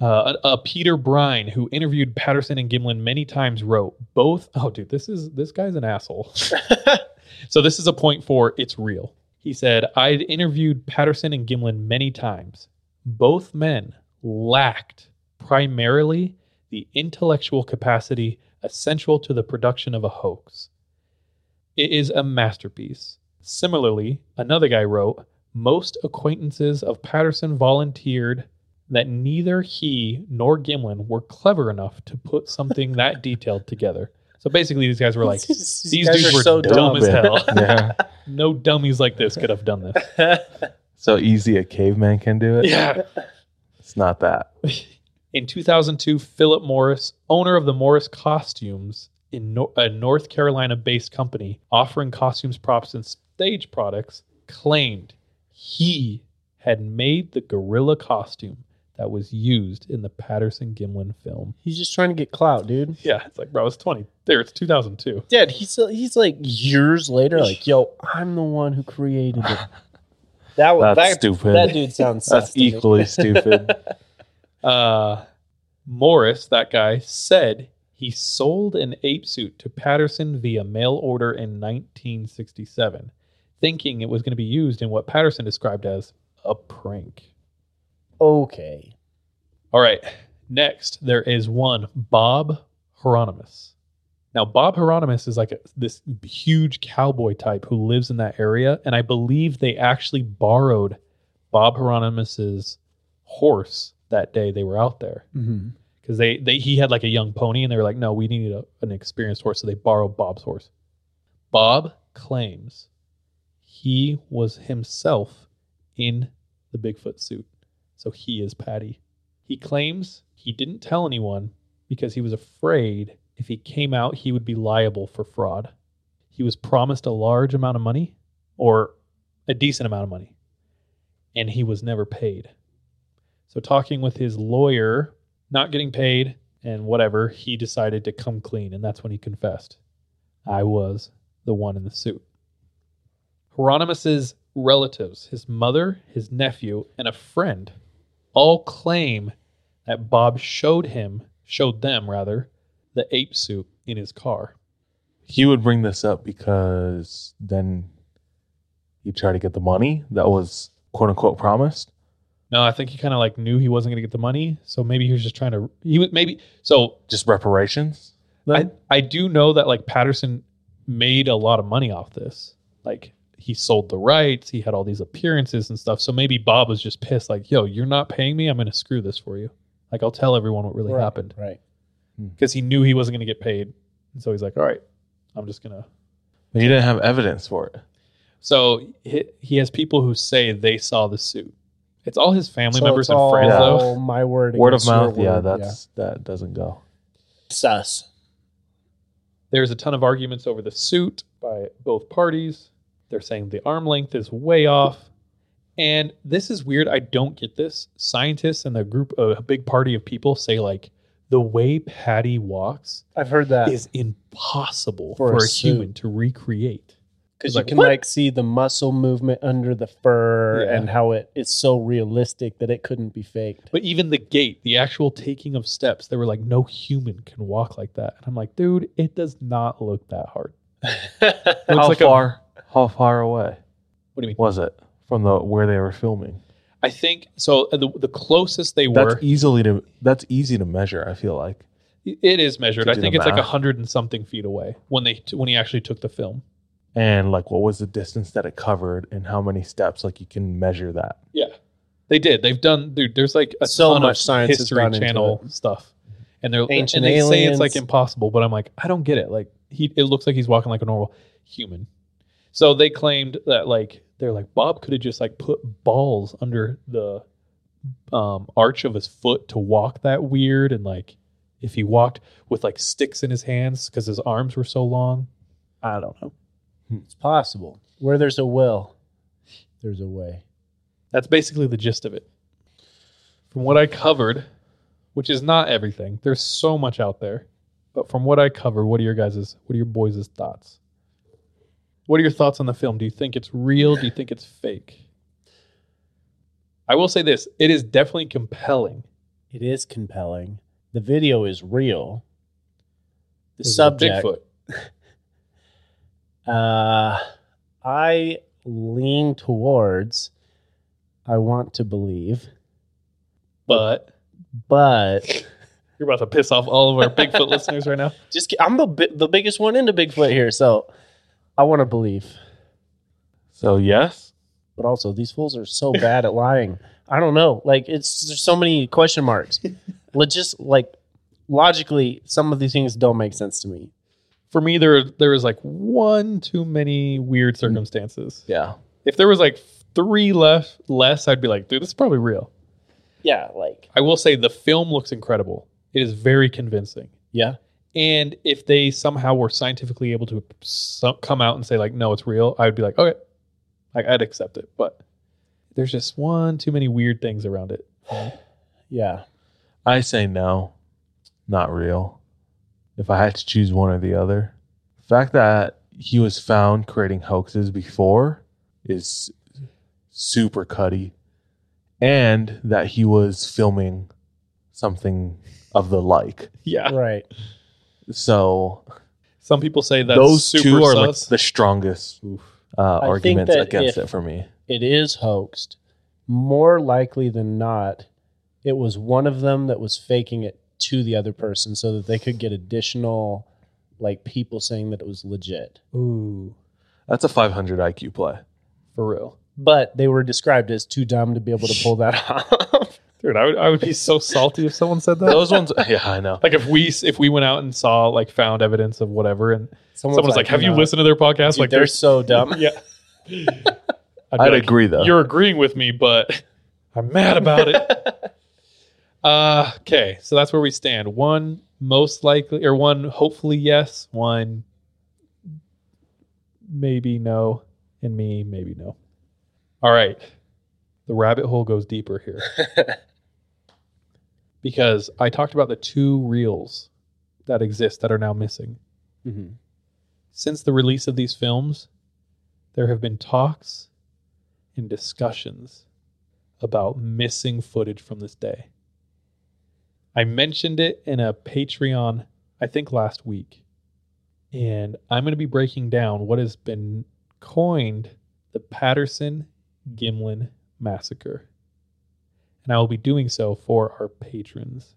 Uh, a, Peter Byrne, who interviewed Patterson and Gimlin many times, wrote both. Oh, dude, this is this guy's an asshole. so this is a point for it's real. He said, I'd interviewed Patterson and Gimlin many times. Both men lacked primarily the intellectual capacity essential to the production of a hoax. It is a masterpiece. Similarly, another guy wrote, most acquaintances of Patterson volunteered that neither he nor Gimlin were clever enough to put something that detailed together. So basically, these guys were like, These these dudes are were so dumb, dumb. as hell. Yeah. no dummies like this could have done this. so easy a caveman can do it. Yeah. It's not that. In 2002, Philip Morris, owner of the Morris Costumes, in Nor- a North Carolina based company offering costumes, props, and stage products, claimed he had made the gorilla costume that was used in the Patterson Gimlin film. He's just trying to get clout, dude. Yeah, it's like, bro, it's 20. There, it's 2002. Dad, he's he's like years later, like, yo, I'm the one who created it. That was That's that, stupid. That dude sounds That's sus to me. equally stupid. Uh, Morris, that guy, said he sold an ape suit to Patterson via mail order in 1967, thinking it was going to be used in what Patterson described as a prank. Okay. All right, next there is one Bob Hieronymus. Now, Bob Hieronymus is like a, this huge cowboy type who lives in that area, and I believe they actually borrowed Bob Hieronymus's horse that day they were out there Mm-hmm. because they, they he had like a young pony, and they were like, no, we need a, an experienced horse, so they borrowed Bob's horse. Bob claims he was himself in the Bigfoot suit, so he is Patty. He claims he didn't tell anyone because he was afraid if he came out, he would be liable for fraud. He was promised a large amount of money or a decent amount of money, and he was never paid. So, talking with his lawyer, not getting paid, and whatever, he decided to come clean, and that's when he confessed. I was the one in the suit. Hieronymus's relatives, his mother, his nephew, and a friend, all claim that Bob showed him, showed them rather, the ape suit in his car. he would bring this up because then he'd try to get the money that was quote unquote promised. No, I think he kind of like knew he wasn't going to get the money, so maybe he was just trying to. He was maybe so. Just reparations. I I do know that like Patterson made a lot of money off this. Like he sold the rights. He had all these appearances and stuff. So maybe Bob was just pissed, like, "Yo, you're not paying me. I'm going to screw this for you. Like, I'll tell everyone what really Right, happened." Right. Hmm. Because he knew he wasn't going to get paid, and so he's like, "All right, I'm just gonna." But you didn't have evidence for it. So he, he has people who say they saw the suit. It's all his family So members and friends, though. My word. Word of against your mouth, yeah, word, that's that doesn't go. sus. There's a ton of arguments over the suit by both parties. They're saying the arm length is way off. And this is weird. I don't get this. Scientists and the group, a big party of people say, like, the way Patty walks I've heard that is impossible For for, a a, human to recreate. because you like, can what? like see the muscle movement under the fur Yeah. and how it is so realistic that it couldn't be faked. But even the gait, the actual taking of steps, they were like, no human can walk like that. And I'm like, dude, it does not look that hard. Looks How like a- far? How far away what do you mean? was it from the where they were filming? I think so. uh, The, the closest they That's were, easily to that's easy to measure. I feel like it is measured. I think the it's like a hundred and something feet away when they when he actually took the film. and like what was the distance that it covered and how many steps? Like you can measure that. Yeah, they did. They've done. Dude, there's like a So ton much of science History Channel stuff, and they're Ancient and they say it's like impossible. But I'm like, I don't get it. Like he, it looks like he's walking like a normal human. So they claimed that like they're like Bob could have just like put balls under the um, arch of his foot to walk that weird, and like if he walked with like sticks in his hands because his arms were so long. I don't know. It's possible. Where there's a will, there's a way. That's basically the gist of it. From what I covered, which is not everything, there's so much out there. But from what I covered, what are your guys' what are your boys' thoughts? What are your thoughts on the film? Do you think it's real? Do you think it's fake? I will say this, it is definitely compelling. It is compelling. The video is real. The This is subject. Bigfoot. Uh, I lean towards I want to believe. But. But. You're about to piss off all of our Bigfoot listeners right now. Just I'm the the biggest one into Bigfoot here, so I want to believe. So yes, But also, these fools are so bad at lying. I don't know. Like it's there's so many question marks. Legit, like logically, some of these things don't make sense to me. For me, there there was like one too many weird hmm. circumstances. yeah. If there was like three less less, I'd be like, dude, this is probably real. Yeah, like I will say the film looks incredible. It is very convincing. yeah, And if they somehow were scientifically able to so- come out and say like, no, it's real, I would be like, okay, like I'd accept it. But there's just one too many weird things around it. yeah. I say no, not real. If I had to choose one or the other, the fact that he was found creating hoaxes before is super cutty, and that he was filming something of the like. Yeah. Right. So Some people say that those super two are like sus. the strongest uh, think arguments that against if- it for me. It is hoaxed. More likely than not, it was one of them that was faking it to the other person so that they could get additional like people saying that it was legit. Ooh, That's a 500 IQ play. for real. But they were described as too dumb to be able to pull that off. Dude, I would, I would be so salty if someone said that. Those ones, yeah, I know. like if we if we went out and saw like found evidence of whatever and Someone's someone was like, "Have you "No, listened to their podcast?" dude, like they're they're so dumb. yeah. I'd, I'd like, agree though. You're agreeing with me, but I'm mad about it. uh, okay, so that's where we stand. One most likely, or one hopefully yes, one maybe no, and me maybe no. All right, the rabbit hole goes deeper here because I talked about the two reels that exist that are now missing. Mhm. Since the release of these films, there have been talks and discussions about missing footage from this day. I mentioned it in a Patreon, I think last week. And I'm going to be breaking down what has been coined the Patterson Gimlin Massacre. And I will be doing so for our patrons.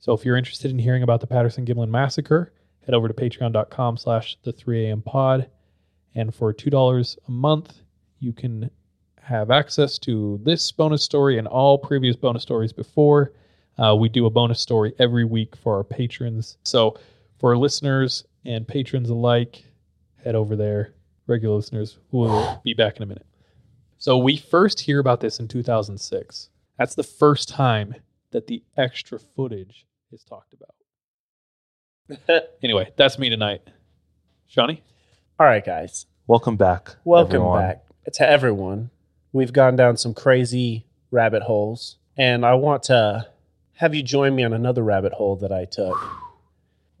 So if you're interested in hearing about the Patterson Gimlin Massacre, head over to patreon.com slash the 3am pod And for $2 a month, you can have access to this bonus story and all previous bonus stories before. Uh, we do a bonus story every week for our patrons. So for listeners and patrons alike, head over there. Regular listeners, we'll be back in a minute. So we first hear about this in 2006. That's the first time that the extra footage is talked about. anyway, that's me tonight. Shawnee? All right, guys. Welcome back. Welcome everyone. back to everyone. We've gone down some crazy rabbit holes, and I want to have you join me on another rabbit hole that I took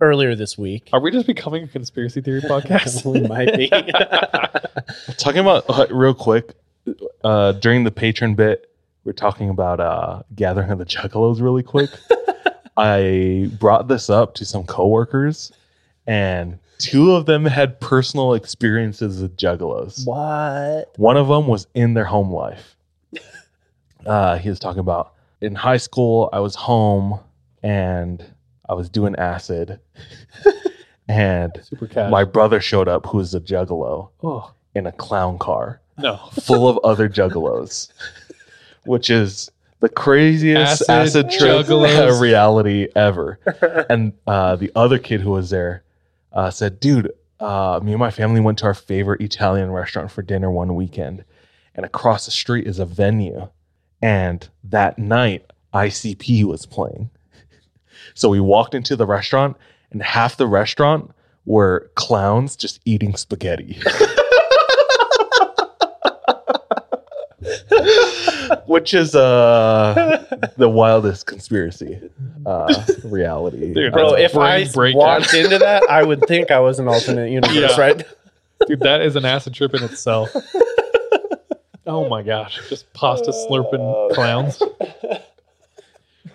earlier this week. Are we just becoming a conspiracy theory podcast? we might be. Talking about uh, real quick uh, during the patron bit, we're talking about uh, gathering of the juggalos really quick. I brought this up to some coworkers, and two of them had personal experiences with juggalos. what? One of them was in their home life. Uh, he was talking about in high school, I was home and I was doing acid, and my brother showed up who was a juggalo oh, in a clown car no. full of other juggalos, which is the craziest Acid acid, trip juggalos. reality ever. And uh, the other kid who was there uh, said, "Dude, uh, me and my family went to our favorite Italian restaurant for dinner one weekend, and across the street is a venue, and that night ICP was playing. So we walked into the restaurant, and half the restaurant were clowns just eating spaghetti." Which is uh the wildest conspiracy uh reality Dude, Bro, Uh, if I brain breakdown. walked into that, I would think I was an alternate universe, Yeah. right? Dude, that is an acid trip in itself. oh my gosh. Just pasta slurping clowns.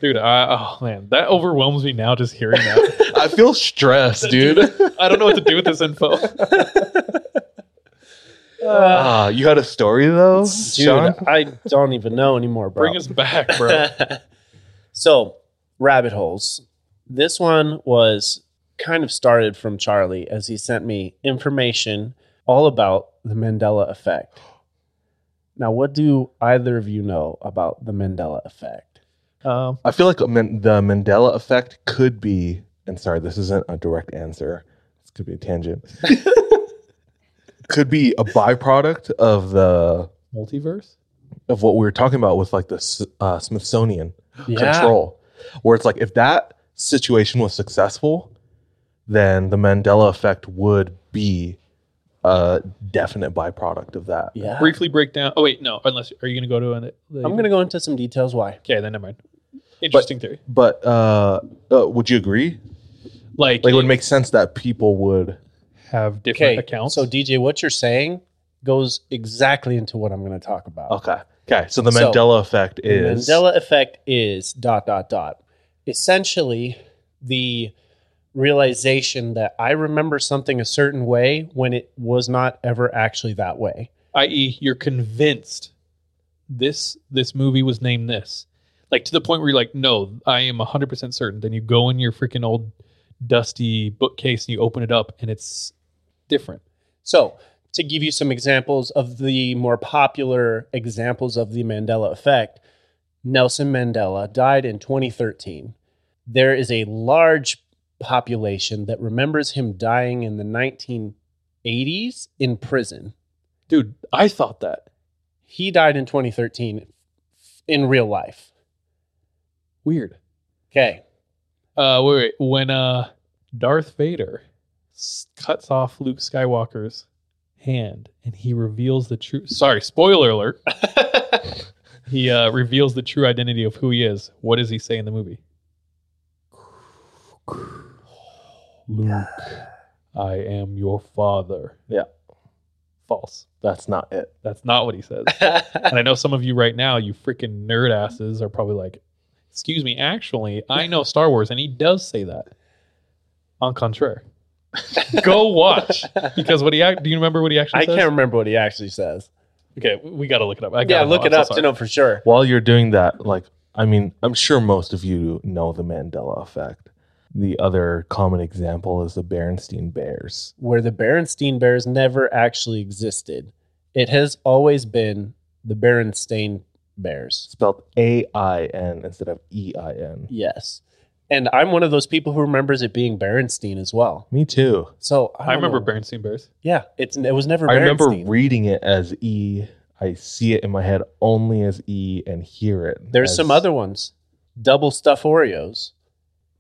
Dude, I, oh man, that overwhelms me now just hearing that. i feel stressed dude I don't know what to do with this info. Ah, you had a story though Dude, Sean? I don't even know anymore, bro. Bring us back, bro. so, rabbit holes. This one was kind of started from Charlie as he sent me information all about the Mandela effect. Now, what do either of you know about the Mandela effect? Um, i feel like Man- the mandela effect could be and sorry this isn't a direct answer this could be a tangent could be a byproduct of the multiverse? of what we were talking about with like the uh, smithsonian control where it's like if that situation was successful then the mandela effect would be a definite byproduct of that Yeah. Briefly break down. Oh, wait, no. Unless, are you going to go to an. I'm going to go into some details why. Okay, then never mind. Interesting theory. but uh, uh would you agree Like, like it would make sense that people would have different Okay, accounts. so DJ, what you're saying goes exactly into what I'm going to talk about. okay okay so the So, mandela effect The is Mandela effect is dot dot dot. Essentially, the realization that I remember something a certain way when it was not ever actually that way. i.e., you're convinced this this movie was named this, like to the point where you're like, no, I am 100 percent certain. Then you go in your freaking old dusty bookcase and you open it up, and it's different. So, to give you some examples of the more popular examples of the Mandela effect, Nelson Mandela died in 2013. There is a large population that remembers him dying in the 1980s in prison. Dude, I thought that He died in 2013 in real life. weird. Okay. Uh, wait, wait. When uh, Darth Vader s- cuts off Luke Skywalker's hand and he reveals the true. Sorry, spoiler alert. he uh, reveals the true identity of who he is. What does he say in the movie? Luke, I am your father. Yeah. False. that's not it That's not what he says. and I know some of you right now, you freaking nerd asses, are probably like, "Excuse me, actually, I know Star Wars, and he does say that." En contraire, go watch because what he act- do you remember what he actually I says? can't remember what he actually says. Okay, we got to look it up. I Yeah, gotta know. look I'm it so up sorry. to know for sure. while you're doing that like i mean i'm sure most of you know the mandela effect The other common example is the Berenstein Bears. where the Berenstein Bears never actually existed. It has always been the Berenstain Bears. Spelled A I N instead of E I N. Yes. And I'm one of those people who remembers it being Berenstein as well. Me too. So I, don't remember know. Bernstein Bears. Yeah, it's it was never. I remember Berenstein. reading it as E. I see it in my head only as E and hear it. There's as- some other ones. Double stuff Oreos.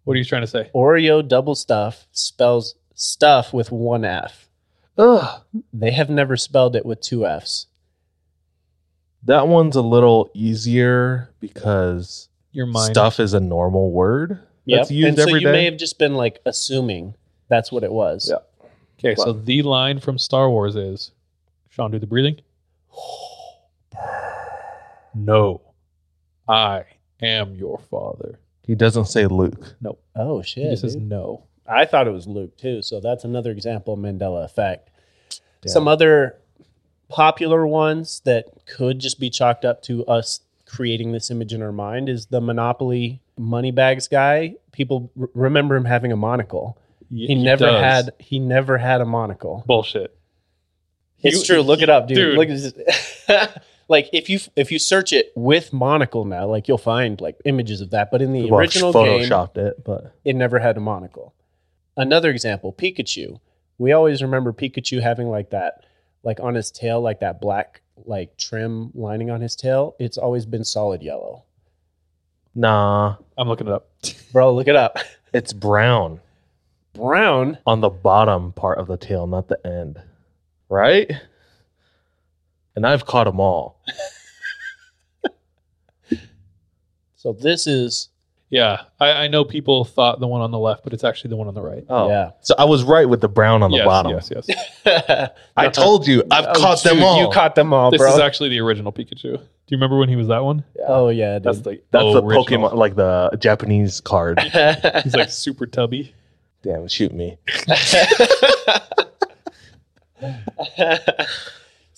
What are you trying to say? Oreo double stuff spells stuff with one F. Ugh, They have never spelled it with two F's. that one's a little easier because Your mind. stuff is a normal word that's used and so every you day. may have just been like assuming that's what it was. Yeah. Okay, so the line from Star Wars is Sean, do the breathing. No, I am your father. he doesn't say Luke. No. Oh He shit. just says dude. no. I thought it was Luke too, so that's another example of Mandela effect. Yeah. Some other popular ones that could just be chalked up to us creating this image in our mind is the Monopoly money bags guy. People r- remember him having a monocle. Y- He, never does. had he never had a monocle. bullshit. It's true. Look it up, dude. dude. Look at this. like if you if you search it with monocle now, like you'll find like images of that. But in the People original game, photoshopped it, but it never had a monocle. Another example, Pikachu. We always remember Pikachu having like that, like on his tail, like that black like trim lining on his tail. It's always been solid yellow. nah, I'm looking it up. Bro, look it up. it's brown Brown. on the bottom part of the tail, not the end. Right? And I've caught them all. So this is Yeah, I, I know people thought the one on the left, but it's actually the one on the right. Oh, yeah. So I was right with the brown on the yes, bottom. yes, yes. I told you, I've Oh, caught them dude, all. You caught them all, this bro. is actually the original Pikachu. Do you remember when he was that one? oh yeah, dude. That's the That's the original. Pokemon, like the Japanese card. He's like super tubby. Damn, shoot me.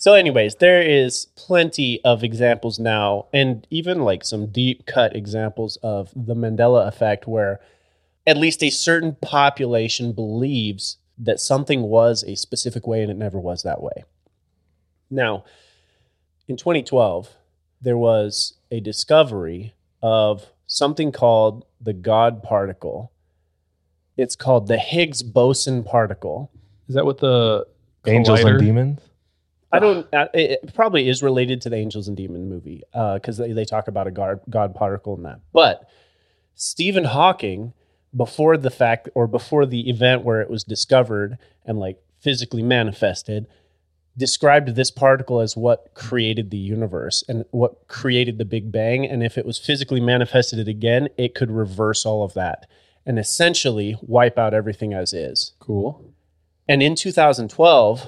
so anyways there is plenty of examples now and even like some deep cut examples of the mandela effect where at least a certain population believes that something was a specific way and it never was that way. Now in 2012 there was a discovery of something called the god particle. It's called the higgs boson particle. Is that what the Angels collider- and demons. I don't. Uh, it probably is related to the Angels and Demon movie because they, they talk about a god, god particle in that. But Stephen Hawking, before the fact or before the event where it was discovered and like physically manifested, described this particle as what created the universe and what created the Big Bang. And if it was physically manifested again, it could reverse all of that and essentially wipe out everything as is. Cool. And in 2012,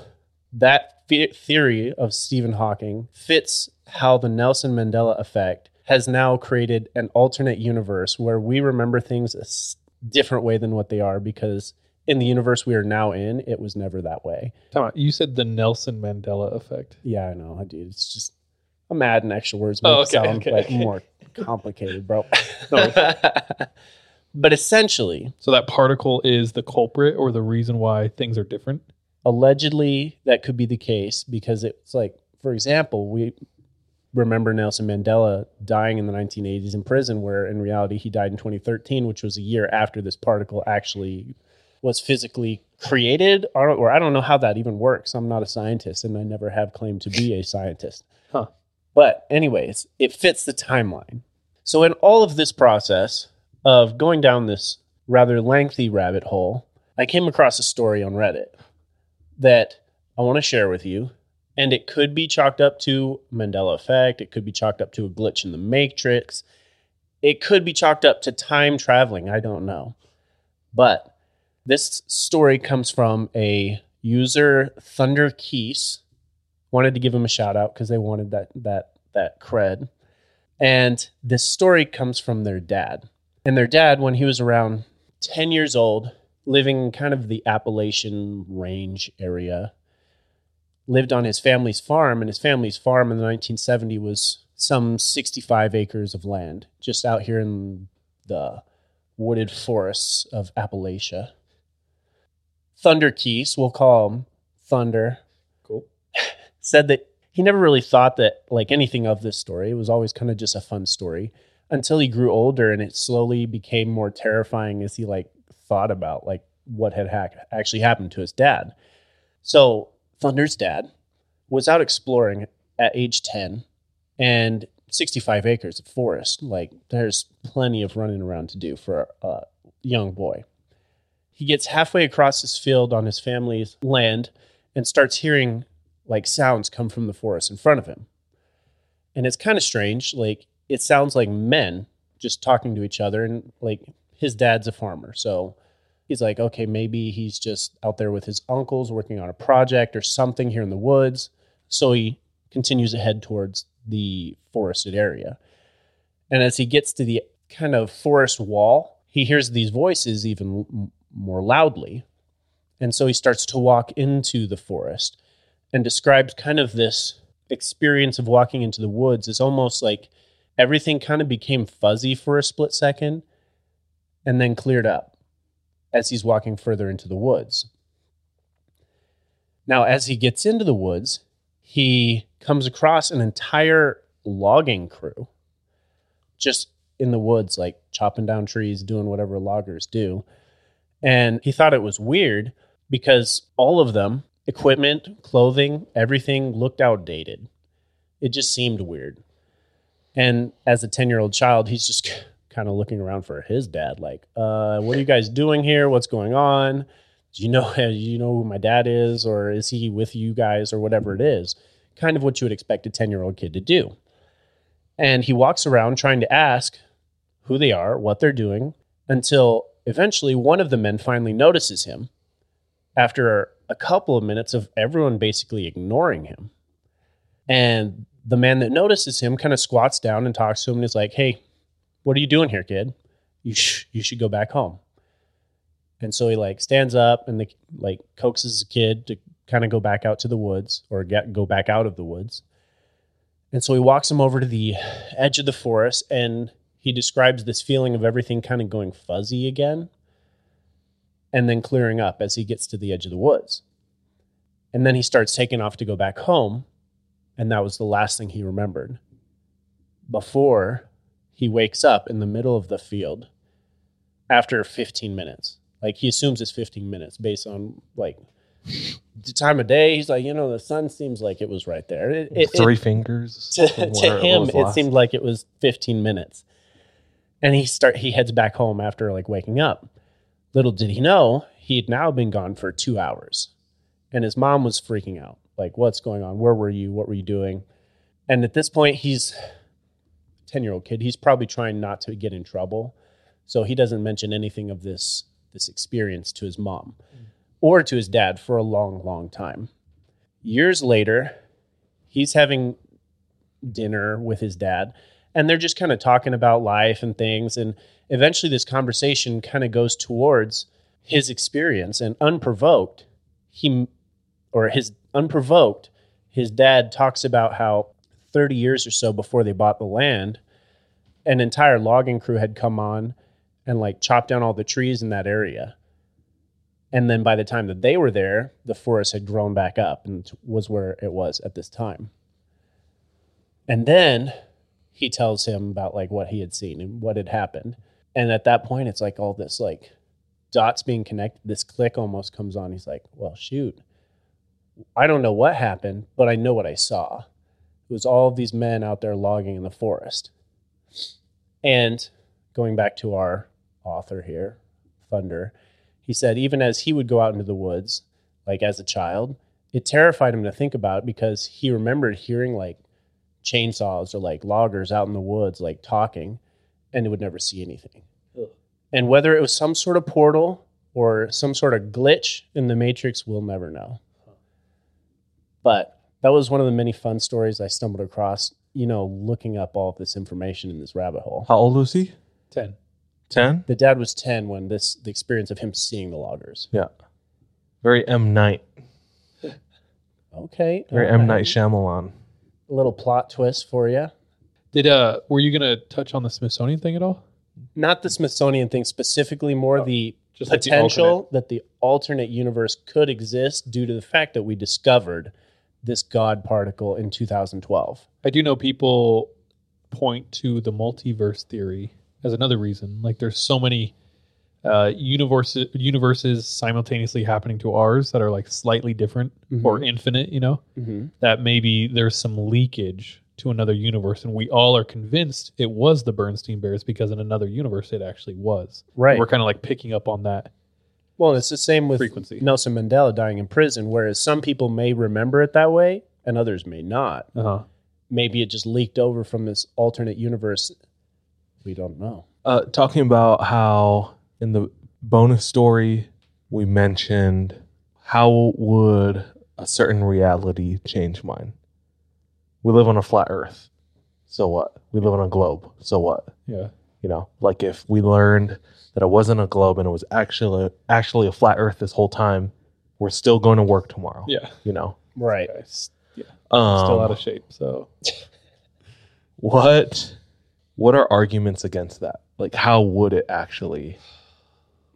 that theory of Stephen Hawking fits how the Nelson Mandela effect has now created an alternate universe where we remember things a different way than what they are because in the universe we are now in, it was never that way. You said the Nelson Mandela effect. Yeah, I know, I dude. It's just I'm adding extra words oh, make Oh, it okay, sound okay, like okay. more complicated, bro. But essentially, So that particle is the culprit or the reason why things are different. Allegedly that could be the case because it's like for example we remember nelson mandela dying in the 1980s in prison where in reality he died in 2013 which was a year after this particle actually was physically created. Or, or i don't know how that even works. I'm not a scientist and i never have claimed to be a scientist. Huh. but anyways it fits the timeline. So in all of this process of going down this rather lengthy rabbit hole i came across a story on reddit that I want to share with you. And it could be chalked up to Mandela effect. It could be chalked up to a glitch in the matrix. It could be chalked up to time traveling. I don't know. But this story comes from a user Thunder Keys. Wanted to give him a shout out because they wanted that that that cred. And this story comes from their dad. And their dad, when he was around 10 years old, living kind of the Appalachian range area, lived on his family's farm. And his family's farm in the 1970s was some 65 acres of land just out here in the wooded forests of Appalachia. Thunder Keys, we'll call him Thunder. Cool. Said that he never really thought that like anything of this story. It was always kind of just a fun story until he grew older and it slowly became more terrifying as he like thought about like what had ha- actually happened to his dad. So Thunder's dad was out exploring at age 10 and 65 acres of forest. Like there's plenty of running around to do for a young boy. He gets halfway across this field on his family's land and starts hearing like sounds come from the forest in front of him. And it's kind of strange. Like it sounds like men just talking to each other. And like his dad's a farmer. So he's like, okay, maybe he's just out there with his uncles working on a project or something here in the woods. So he continues to head towards the forested area. And as he gets to the kind of forest wall, he hears these voices even more loudly. And so he starts to walk into the forest and describes kind of this experience of walking into the woods is almost like everything kind of became fuzzy for a split second and then cleared up as he's walking further into the woods. Now, as he gets into the woods, he comes across an entire logging crew just in the woods, like chopping down trees, doing whatever loggers do. And he thought it was weird because all of them, equipment, clothing, everything looked outdated. It just seemed weird. And as a 10 year old child, he's just kind of looking around for his dad, like, uh, what are you guys doing here? What's going on? Do you know, do you know who my dad is? Or is he with you guys or whatever it is? Kind of what you would expect a 10 year old kid to do. And he walks around trying to ask who they are, what they're doing, until eventually one of the men finally notices him after a couple of minutes of everyone basically ignoring him. And the man that notices him kind of squats down and talks to him and is like, Hey, what are you doing here, kid? You, sh- you should go back home. And so he like stands up and the, like coaxes the kid to kind of go back out to the woods or get go back out of the woods. And so he walks him over to the edge of the forest and he describes this feeling of everything kind of going fuzzy again and then clearing up as he gets to the edge of the woods. And then he starts taking off to go back home. And that was the last thing he remembered before he wakes up in the middle of the field after 15 minutes. Like he assumes it's 15 minutes based on like the time of day. He's like, you know, the sun seems like it was right there. It, it, Three it, fingers. to, to him, it seemed like it was 15 minutes. And he start he heads back home after like waking up. Little did he know, he had now been gone for two hours. And his mom was freaking out. Like, what's going on? Where were you? What were you doing? And at this point, he's 10 year old kid. He's probably trying not to get in trouble. So he doesn't mention anything of this this experience to his mom mm. or to his dad for a long, long time. Years later, he's having dinner with his dad and they're just kind of talking about life and things and eventually this conversation kind of goes towards his experience and unprovoked he or his unprovoked his dad talks about how 30 years or so before they bought the land an entire logging crew had come on and like chopped down all the trees in that area and then by the time that they were there the forest had grown back up and was where it was at this time and then he tells him about like what he had seen and what had happened. And at that point, it's like all this like dots being connected. This click almost comes on. He's like, well, shoot. I don't know what happened, but I know what I saw. Was all of these men out there logging in the forest. And going back to our author here, Thunder, he said even as he would go out into the woods, like as a child, it terrified him to think about because he remembered hearing like chainsaws or like loggers out in the woods like talking and they would never see anything. And whether it was some sort of portal or some sort of glitch in the matrix, we'll never know. But that was one of the many fun stories I stumbled across, you know, looking up all of this information in this rabbit hole. How old was he? 10. 10? The dad was 10 when this the experience of him seeing the loggers. Yeah. Very M. Night. Okay. Very M. Night Shyamalan. A little plot twist for you. Did uh were you gonna touch on the Smithsonian thing at all? not the Smithsonian thing specifically, more the Just like the potential that the alternate universe could exist due to the fact that we discovered this God particle in 2012. I do know people point to the multiverse theory as another reason. Like there's so many uh, universes universes simultaneously happening to ours that are like slightly different or infinite. You know Mm-hmm. that maybe there's some leakage to another universe, and we all are convinced it was the Bernstein Bears because in another universe it actually was. Right. We're kind of like picking up on that. Well, it's the same with Frequency. Nelson Mandela dying in prison, whereas some people may remember it that way and others may not. Uh huh. Maybe it just leaked over from this alternate universe. We don't know. uh, talking about how in the bonus story we mentioned how would a certain reality change mine. We live on a flat Earth, so what? We live on a globe, so what? Yeah. You know, like if we learned that it wasn't a globe and it was actually actually a flat Earth this whole time, we're still going to work tomorrow. Yeah. You know, Right. Guys, yeah. um, Still out of shape. So what? What are arguments against that? Like, how would it actually?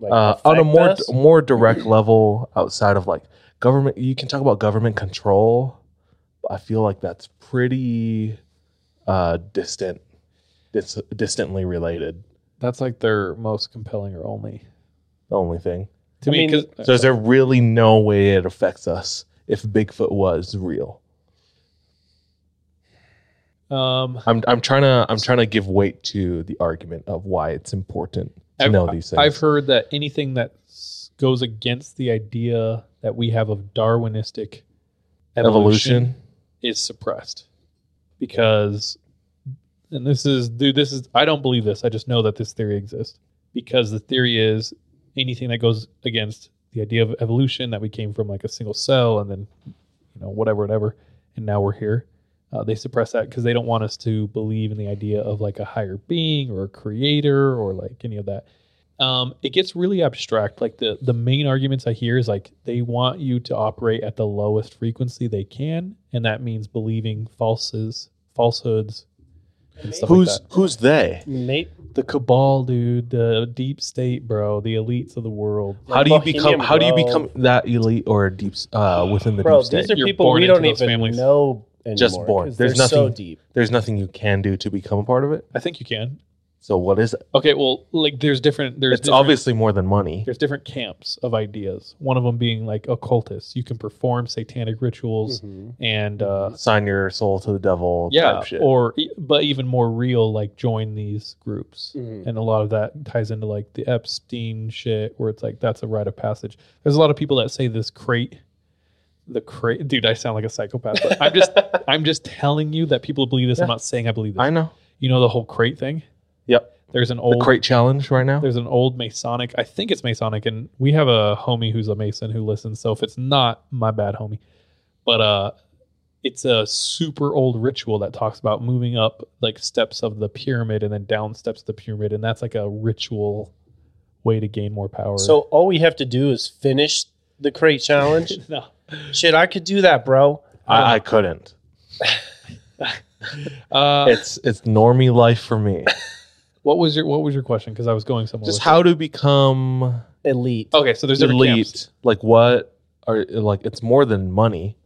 Like uh, on a more us? more direct level outside of like government you can talk about government control i feel like that's pretty uh distant dis- distantly related. That's like their most compelling or only. The only thing. To I me. mean- 'cause- so is there really no way it affects us if bigfoot was real? Um, i'm i'm trying to i'm trying to give weight to the argument of why it's important to I've, know these things. I've heard that anything that goes against the idea that we have of Darwinistic evolution, evolution? is suppressed. Because, and this is, dude, this is, I don't believe this. I just know that this theory exists because the theory is anything that goes against the idea of evolution that we came from like a single cell and then, you know, whatever, whatever, and now we're here. Uh, they suppress that because they don't want us to believe in the idea of like a higher being or a creator or like any of that. Um, it gets really abstract. Like the the main arguments I hear is like they want you to operate at the lowest frequency they can, and that means believing falses, falsehoods, and stuff who's like that. who's they Nate, The cabal, dude, the deep state, bro, the elites of the world. how do you Bohemian become how do you Grove. become that elite or deep uh within the bro, deep state these are You're people born we into don't those even families. know anymore. Just born. 'cause There's they're so nothing- deep. there's nothing you can do to become a part of it. I think you can. So what is it? Okay, well, like there's different. There's It's different- obviously more than money. there's different camps of ideas. One of them being like occultists. You can perform satanic rituals Mhm. and uh, Sign your soul to the devil. yeah, type shit. or but even more real, like join these groups. Mhm. And a lot of that ties into like the Epstein shit, where it's like that's a rite of passage. There's a lot of people that say this crate, the crate, dude. I sound like a psychopath. But I'm just, I'm just telling you that people believe this. I'm not saying I believe this. I know. You know the whole crate thing. Yep. There's an The old crate challenge right now. there's an old Masonic. I think it's Masonic, and we have a homie who's a Mason who listens. So if it's not, my bad, homie. But uh, it's a super old ritual that talks about moving up like steps of the pyramid and then down steps of the pyramid, and that's like a ritual way to gain more power. So all we have to do is finish the crate challenge. no, Shit, I could do that, bro. I, I couldn't. uh, It's it's normie life for me. what was your what was your question? Because I was going somewhere. Just with how to become Elite. Okay, so there's different elite. camps. Like what are like? It's more than money.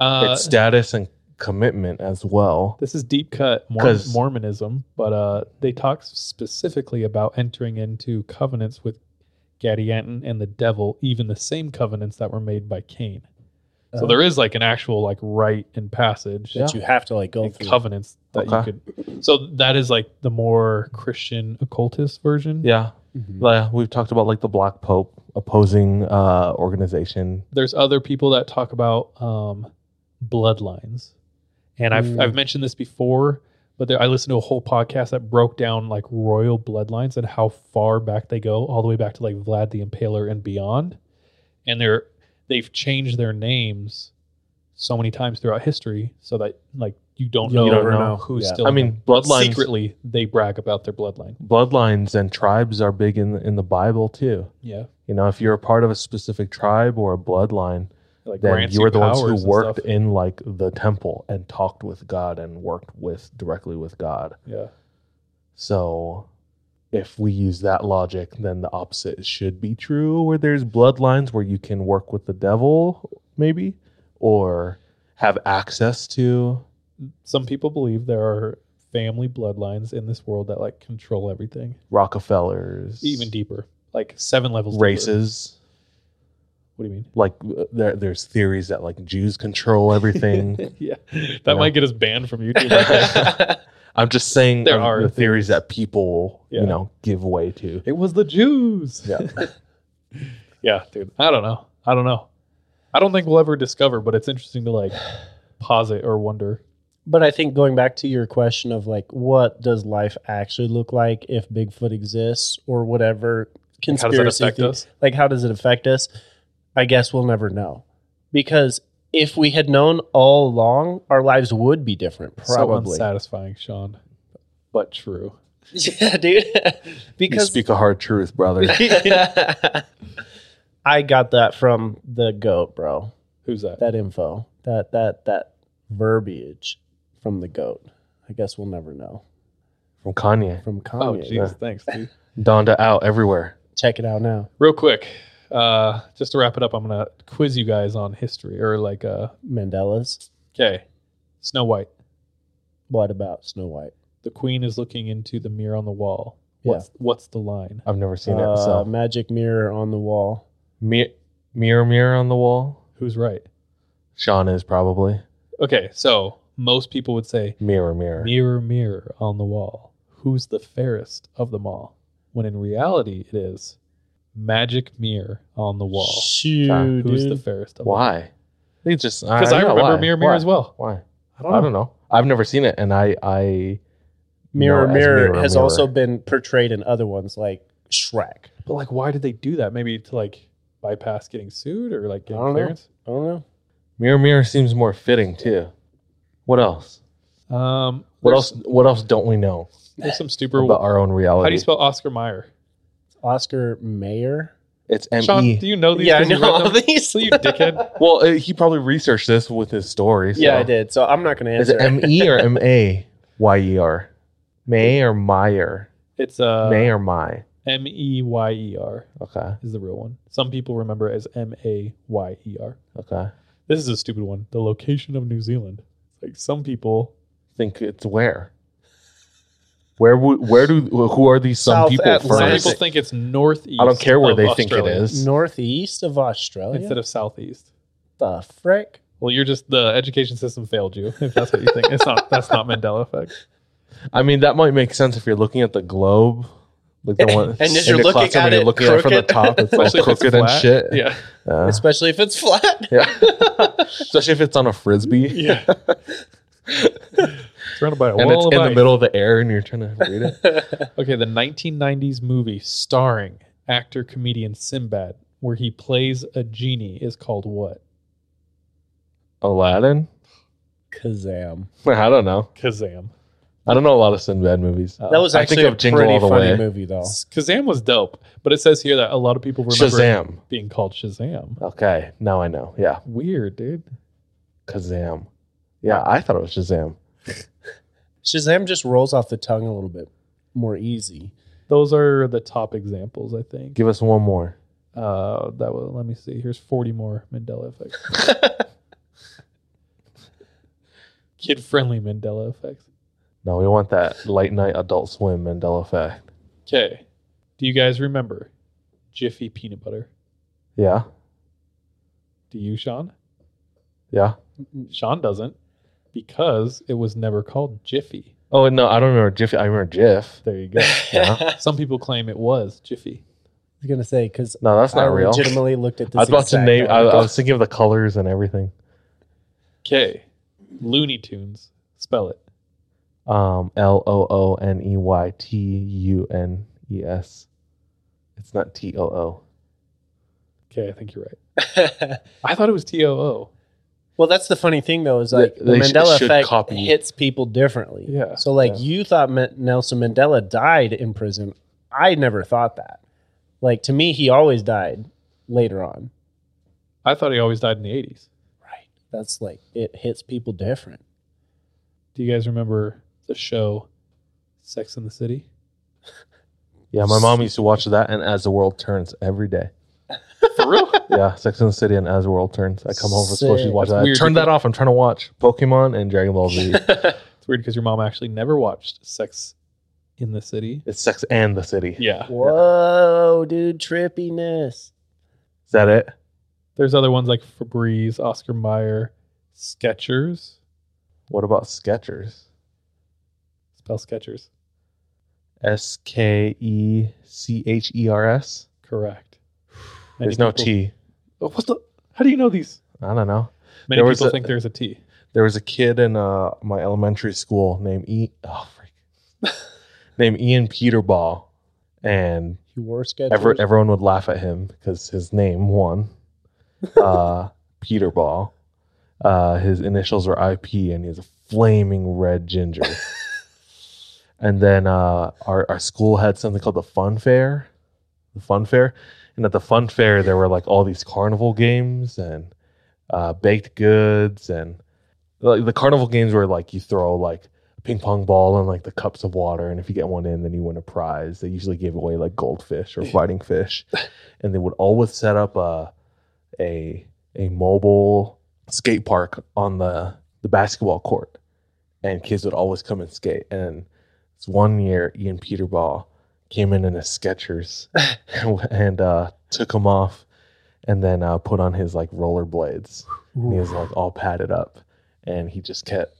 Uh, it's status and commitment as well. This is deep cut Mor- 'Cause- Mormonism, but uh, they talk specifically about entering into covenants with Gadianton and the devil, even the same covenants that were made by Cain. So Oh. there is like an actual like rite and passage that you have to like go and through. covenants that Okay. you could. So that is like the more Christian occultist version. Yeah. Mhm. Yeah, we've talked about like the Black Pope opposing uh organization. There's other people that talk about um, bloodlines, and I've Mm. I've mentioned this before, but there, I listened to a whole podcast that broke down like royal bloodlines and how far back they go, all the way back to like Vlad the Impaler and beyond, and they're they've changed their names so many times throughout history, so that like you don't You'll know, know. who's Yeah. still. I mean. But bloodlines- secretly they brag about their bloodline. Bloodlines and tribes are big in the, in the Bible too. Yeah, You know, if you're a part of a specific tribe or a bloodline, like then grants you were the ones who worked stuff. in like the temple and talked with God and worked with directly with God. Yeah. So if we use that logic, then the opposite should be true, where there's bloodlines where you can work with the devil, maybe, or have access to. Some people believe there are family bloodlines in this world that like control everything, Rockefellers, even deeper, like seven levels. deeper. races. What do you mean? Like uh, there, there's theories that like Jews control everything. yeah, that know. might get us banned from YouTube. I think. I'm just saying There are the theories that people, Yeah. you know, give way to. it was the Jews. Yeah. Yeah, dude. I don't know. I don't know. I don't think we'll ever discover, but it's interesting to like posit or wonder. But I think going back to your question of like, what does life actually look like if Bigfoot exists or whatever Like, how does that conspiracy? affect the- us? Like, how does it affect us? I guess we'll never know because if we had known all along, our lives would be different. So Probably. unsatisfying, Sean, but true. yeah, dude. You because speak a hard truth, brother. I got that from the goat, bro. Who's that? That info, that that that verbiage from the goat. I guess we'll never know From Kanye. from Kanye. Oh, Kanye. jeez, thanks, dude. Donda out everywhere. Check it out now. Real quick, uh, just to wrap it up, I'm gonna quiz you guys on history or like, uh, Mandela's. okay, Snow White. What about Snow White? The queen is looking into the mirror on the wall. Yeah. What's what's the line? I've never seen Uh, it. So magic mirror on the wall. Mi- mirror, mirror on the wall. Who's right? Sean is probably Okay, so most people would say mirror, mirror. mirror, mirror on the wall. Who's the fairest of them all? When in reality, it is magic mirror on the wall. Shoot, Who's the fairest of them? Why? They just Because I, know remember why. mirror, mirror Why? as well. Why? I don't I don't know. I've never seen it, and I I Mirror, know mirror, Mirror, has Mirror. also been portrayed in other ones like Shrek. But like, why did they do that? Maybe to like bypass getting sued or like getting don't know. clearance. I don't know. mirror, mirror seems more fitting too. What else? Um, What else? What else don't we know There's some stupid. about our own reality? How do you spell Oscar Mayer? Oscar Mayer. It's M Sean, E. do you know these? Yeah, I 'cause you know all them? these. So you dickhead. Well, uh, he probably researched this with his story. so- Yeah, I did. So I'm not going to answer. Is answer. it M E or M A Y E R? May or Meyer? It's uh, May or My? M E Y E R Okay. is the real one. Some people remember it as M A Y E R. Okay. This is a stupid one. The location of New Zealand. Like some people. Think it's where? Where would where do who are these some South people Atlantic. Some people think it's northeast. I don't care where of they think it is. Northeast of Australia. instead of southeast. the frick? Well, you're just the education system failed you. If that's what you think, it's not. That's not Mandela effect. I mean, that might make sense if you're looking at the globe, like the one, And as you're looking at and you're it looking at it from the crooked. top, it's all Especially if it's crooked and flat. shit. Yeah, Yeah. Especially if it's flat. Yeah. Especially if it's on a frisbee yeah. It's surrounded by a and wall it's of in the ice. middle of the air and you're trying to read it. Okay, the 1990s movie starring actor comedian Sinbad, where he plays a genie, is called what? Aladdin? Kazam. I don't know. Kazam. I don't know a lot of Sinbad movies. Uh, That was I actually think a of Jingle pretty All the funny Way. movie, though. Kazam was dope, but it says here that a lot of people remember it Shazam. being called Shazam. Okay, now I know. Yeah, Weird, dude. Kazam. Yeah, I thought it was Shazam. Shazam just rolls off the tongue a little bit more easy. Those are the top examples, I think. Give us one more. Uh, that will let me see. Here's 40 more Mandela effects. Kid friendly Mandela effects. No, we want that late night Adult Swim Mandela effect. Okay. Do you guys remember Jiffy peanut butter? Yeah, Do you, Sean? yeah. Sean doesn't because it was never called Jiffy. Oh no, I don't remember Jiffy. I remember Jif. There you go. Yeah. Some people claim it was Jiffy. I was gonna say because No, that's I not real. legitimately looked at this. I was about to name. I, I was thinking of the colors and everything. Okay. Looney Tunes. Spell it. Um, L O O N E Y T U N E S. It's not T O O. Okay, I think you're right. I thought it was T O O. well, that's the funny thing though is like They- the they sh- Mandela should effect copy. hits people differently. Yeah, So like yeah. you thought Ma- Nelson Mandela died in prison. I never thought that. Like to me, he always died later on. I thought he always died in the 80s. Right. That's like it hits people different. Do you guys remember the show Sex in the City? Yeah, my mom used to watch that and As the World Turns every day. For real? Yeah, Sex and the City and As the World Turns. I come home from school, she'd Sick. watch That's that. weird Turn that off. I'm trying to watch Pokemon and Dragon Ball Z. It's weird because your mom actually never watched Sex in the City. it's Sex and the City. Yeah. Whoa, dude, trippiness. Is that it? There's other ones like Febreze, Oscar Mayer, Skechers. What about Skechers? Spell Skechers. S K E C H E R S. Correct. Many There's no people- T. Oh, what's the? How do you know these? I don't know. Many There was people a- think there's a T. There was a kid in uh, my elementary school named E. Oh, freak. named Ian Peterball, and You wore Skechers. Ever, everyone would laugh at him because his name one, uh, Peter Ball. Uh, his initials were IP, and he's a flaming red ginger. and then uh, our our school had something called the Fun Fair, the Fun Fair, and at the Fun Fair there were like all these carnival games and uh, baked goods, and like the carnival games were like you throw like a ping pong ball and like the cups of water, and if you get one in, then you win a prize. They usually gave away like goldfish or fighting fish, and they would always set up a a a mobile skate park on the the basketball court, and kids would always come and skate. And it's one year, Ian Peterball came in in his Skechers and uh, took them off, and then uh, put on his like rollerblades. And he was like all padded up, and he just kept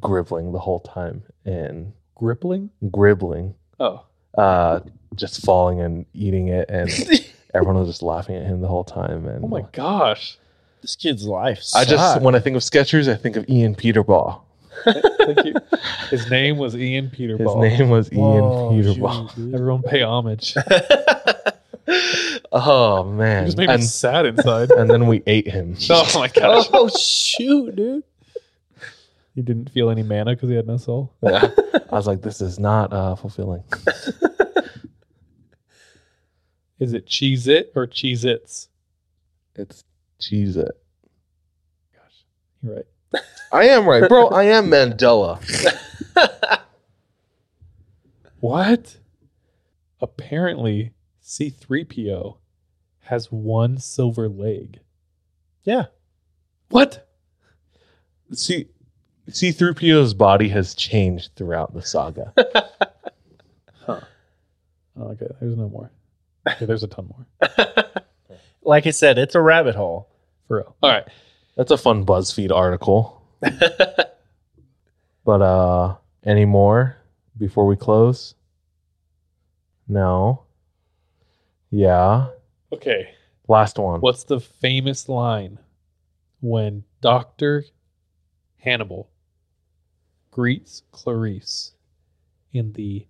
gribbling the whole time and Grippling? gribbling, Oh. uh, just falling and eating it, and everyone was just laughing at him the whole time. And Oh my gosh. This kid's life. I just when I think of Skechers, I think of Ian Peterball. Thank you. His name was Ian Peterball. His name was Whoa, Ian Peterball. shoot, dude. Everyone pay homage. Oh You man! just made me And, sad inside. and then we ate him. oh my gosh. Oh shoot, dude. He didn't feel any mana because he had no soul. Yeah. I was like, this is not uh, fulfilling. Is it Cheese It or Cheez-Its? It's Cheez-It. Gosh. You're right. I am right, bro. I am Mandela. What? Apparently, C-3PO has one silver leg. Yeah. What? See, C-3PO's body has changed throughout the saga. Oh, okay, there's no more. Okay, there's a ton more. Like I said, it's a rabbit hole. For real. All right. That's a fun BuzzFeed article. but uh any more before we close? No. Yeah. Okay. Last one. What's the famous line when Dr. Hannibal greets Clarice in the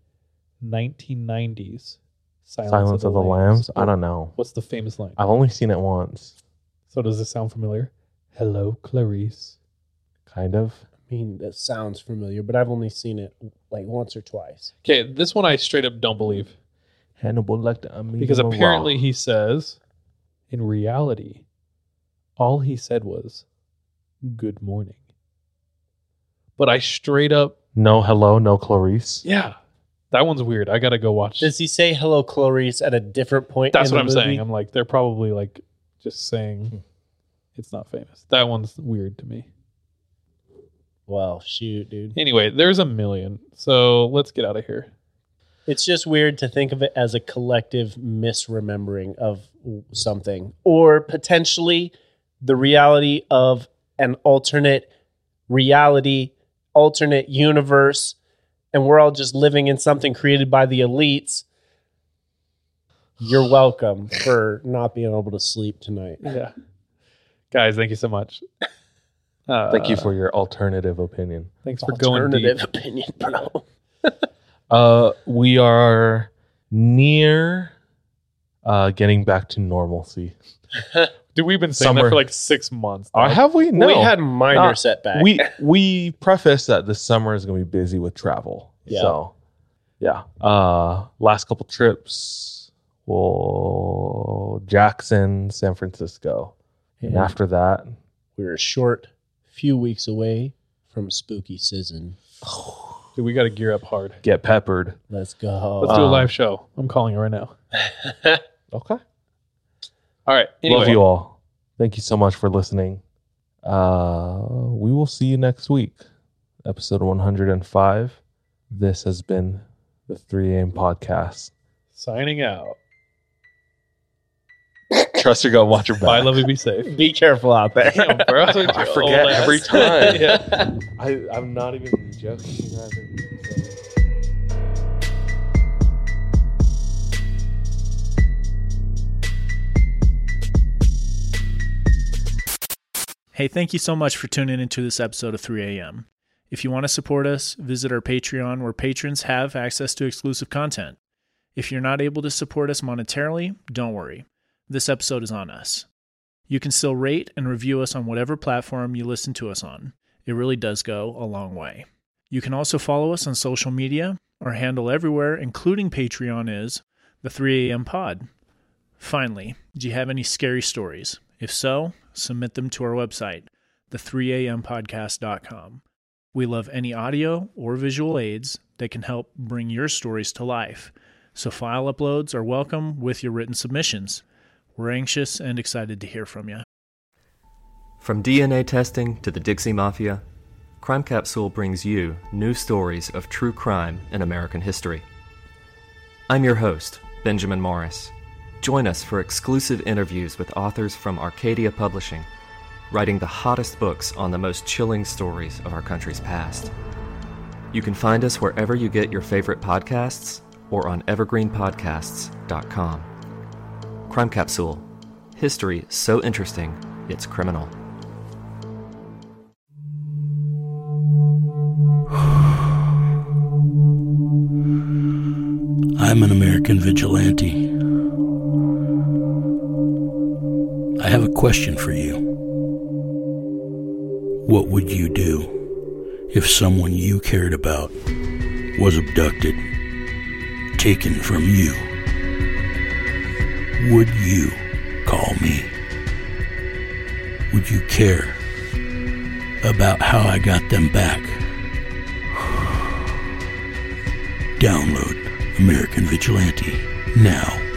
1990s Silence, Silence of the Lambs? I don't know. What's the famous line? I've only seen it once. So does this sound familiar? Hello, Clarice. Kind of. I mean, that sounds familiar, but I've only seen it like once or twice. Okay, this one I straight up don't believe Hannibal Lecter. I mean, because apparently he says, in reality, all he said was, "Good morning." But I straight up, no hello, no Clarice. yeah, that one's weird. I gotta go watch. Does he say hello, Clarice, at a different point? That's in what the I'm saying. I'm like, they're probably like just saying it's not famous. That one's weird to me. Well, shoot, dude. Anyway, there's a million. So let's get out of here. It's just weird to think of it as a collective misremembering of something, or potentially the reality of an alternate reality, alternate universe, and we're all just living in something created by the elites. You're welcome for not being able to sleep tonight. Yeah. Guys, thank you so much. Uh, Thank you for your alternative opinion. thanks for going Alternative opinion, bro. Uh, we are near uh, getting back to normalcy. Dude, we've been saying that Summer. for like six months. Or dog. have we? No. We had minor Uh, setbacks. we we preface that this summer is going to be busy with travel. Yeah. So, yeah. Uh, last couple trips, well, Jackson, San Francisco, and Yeah. after that, We're a short few weeks away from spooky season. Dude, we got to gear up hard. get peppered. Let's go. Let's do a Um, live show. I'm calling it right now. Okay. All right. Anyway, Love you all. Thank you so much for listening. Uh, we will see you next week, episode 105. This has been the 3 a.m. podcast. signing out. Trust your gut, watch your back. Bye. Love you. Be safe. Be careful out there. Damn, bro. I forget every time. yeah. I, I'm not even joking. Hey, thank you so much for tuning into this episode of 3 a.m. If you want to support us, visit our Patreon where patrons have access to exclusive content. If you're not able to support us monetarily, don't worry. This episode is on us. You can still rate and review us on whatever platform you listen to us on. It really does go a long way. You can also follow us on social media. Our handle everywhere, including Patreon, is the 3 a.m. pod. Finally, do you have any scary stories? If so, submit them to our website, the3ampodcast.com. We love any audio or visual aids that can help bring your stories to life. So file uploads are welcome with your written submissions. We're anxious and excited to hear from you. From DNA testing to the Dixie Mafia, Crime Capsule brings you new stories of true crime in American history. I'm your host, Benjamin Morris. Join us for exclusive interviews with authors from Arcadia Publishing, writing the hottest books on the most chilling stories of our country's past. You can find us wherever you get your favorite podcasts or on evergreenpodcasts.com. Crime Capsule History so interesting, it's criminal. I'm an American vigilante. I have a question for you. What would you do if someone you cared about was abducted, taken from you? Would you call me? Would you care about how I got them back? Download American Vigilante now.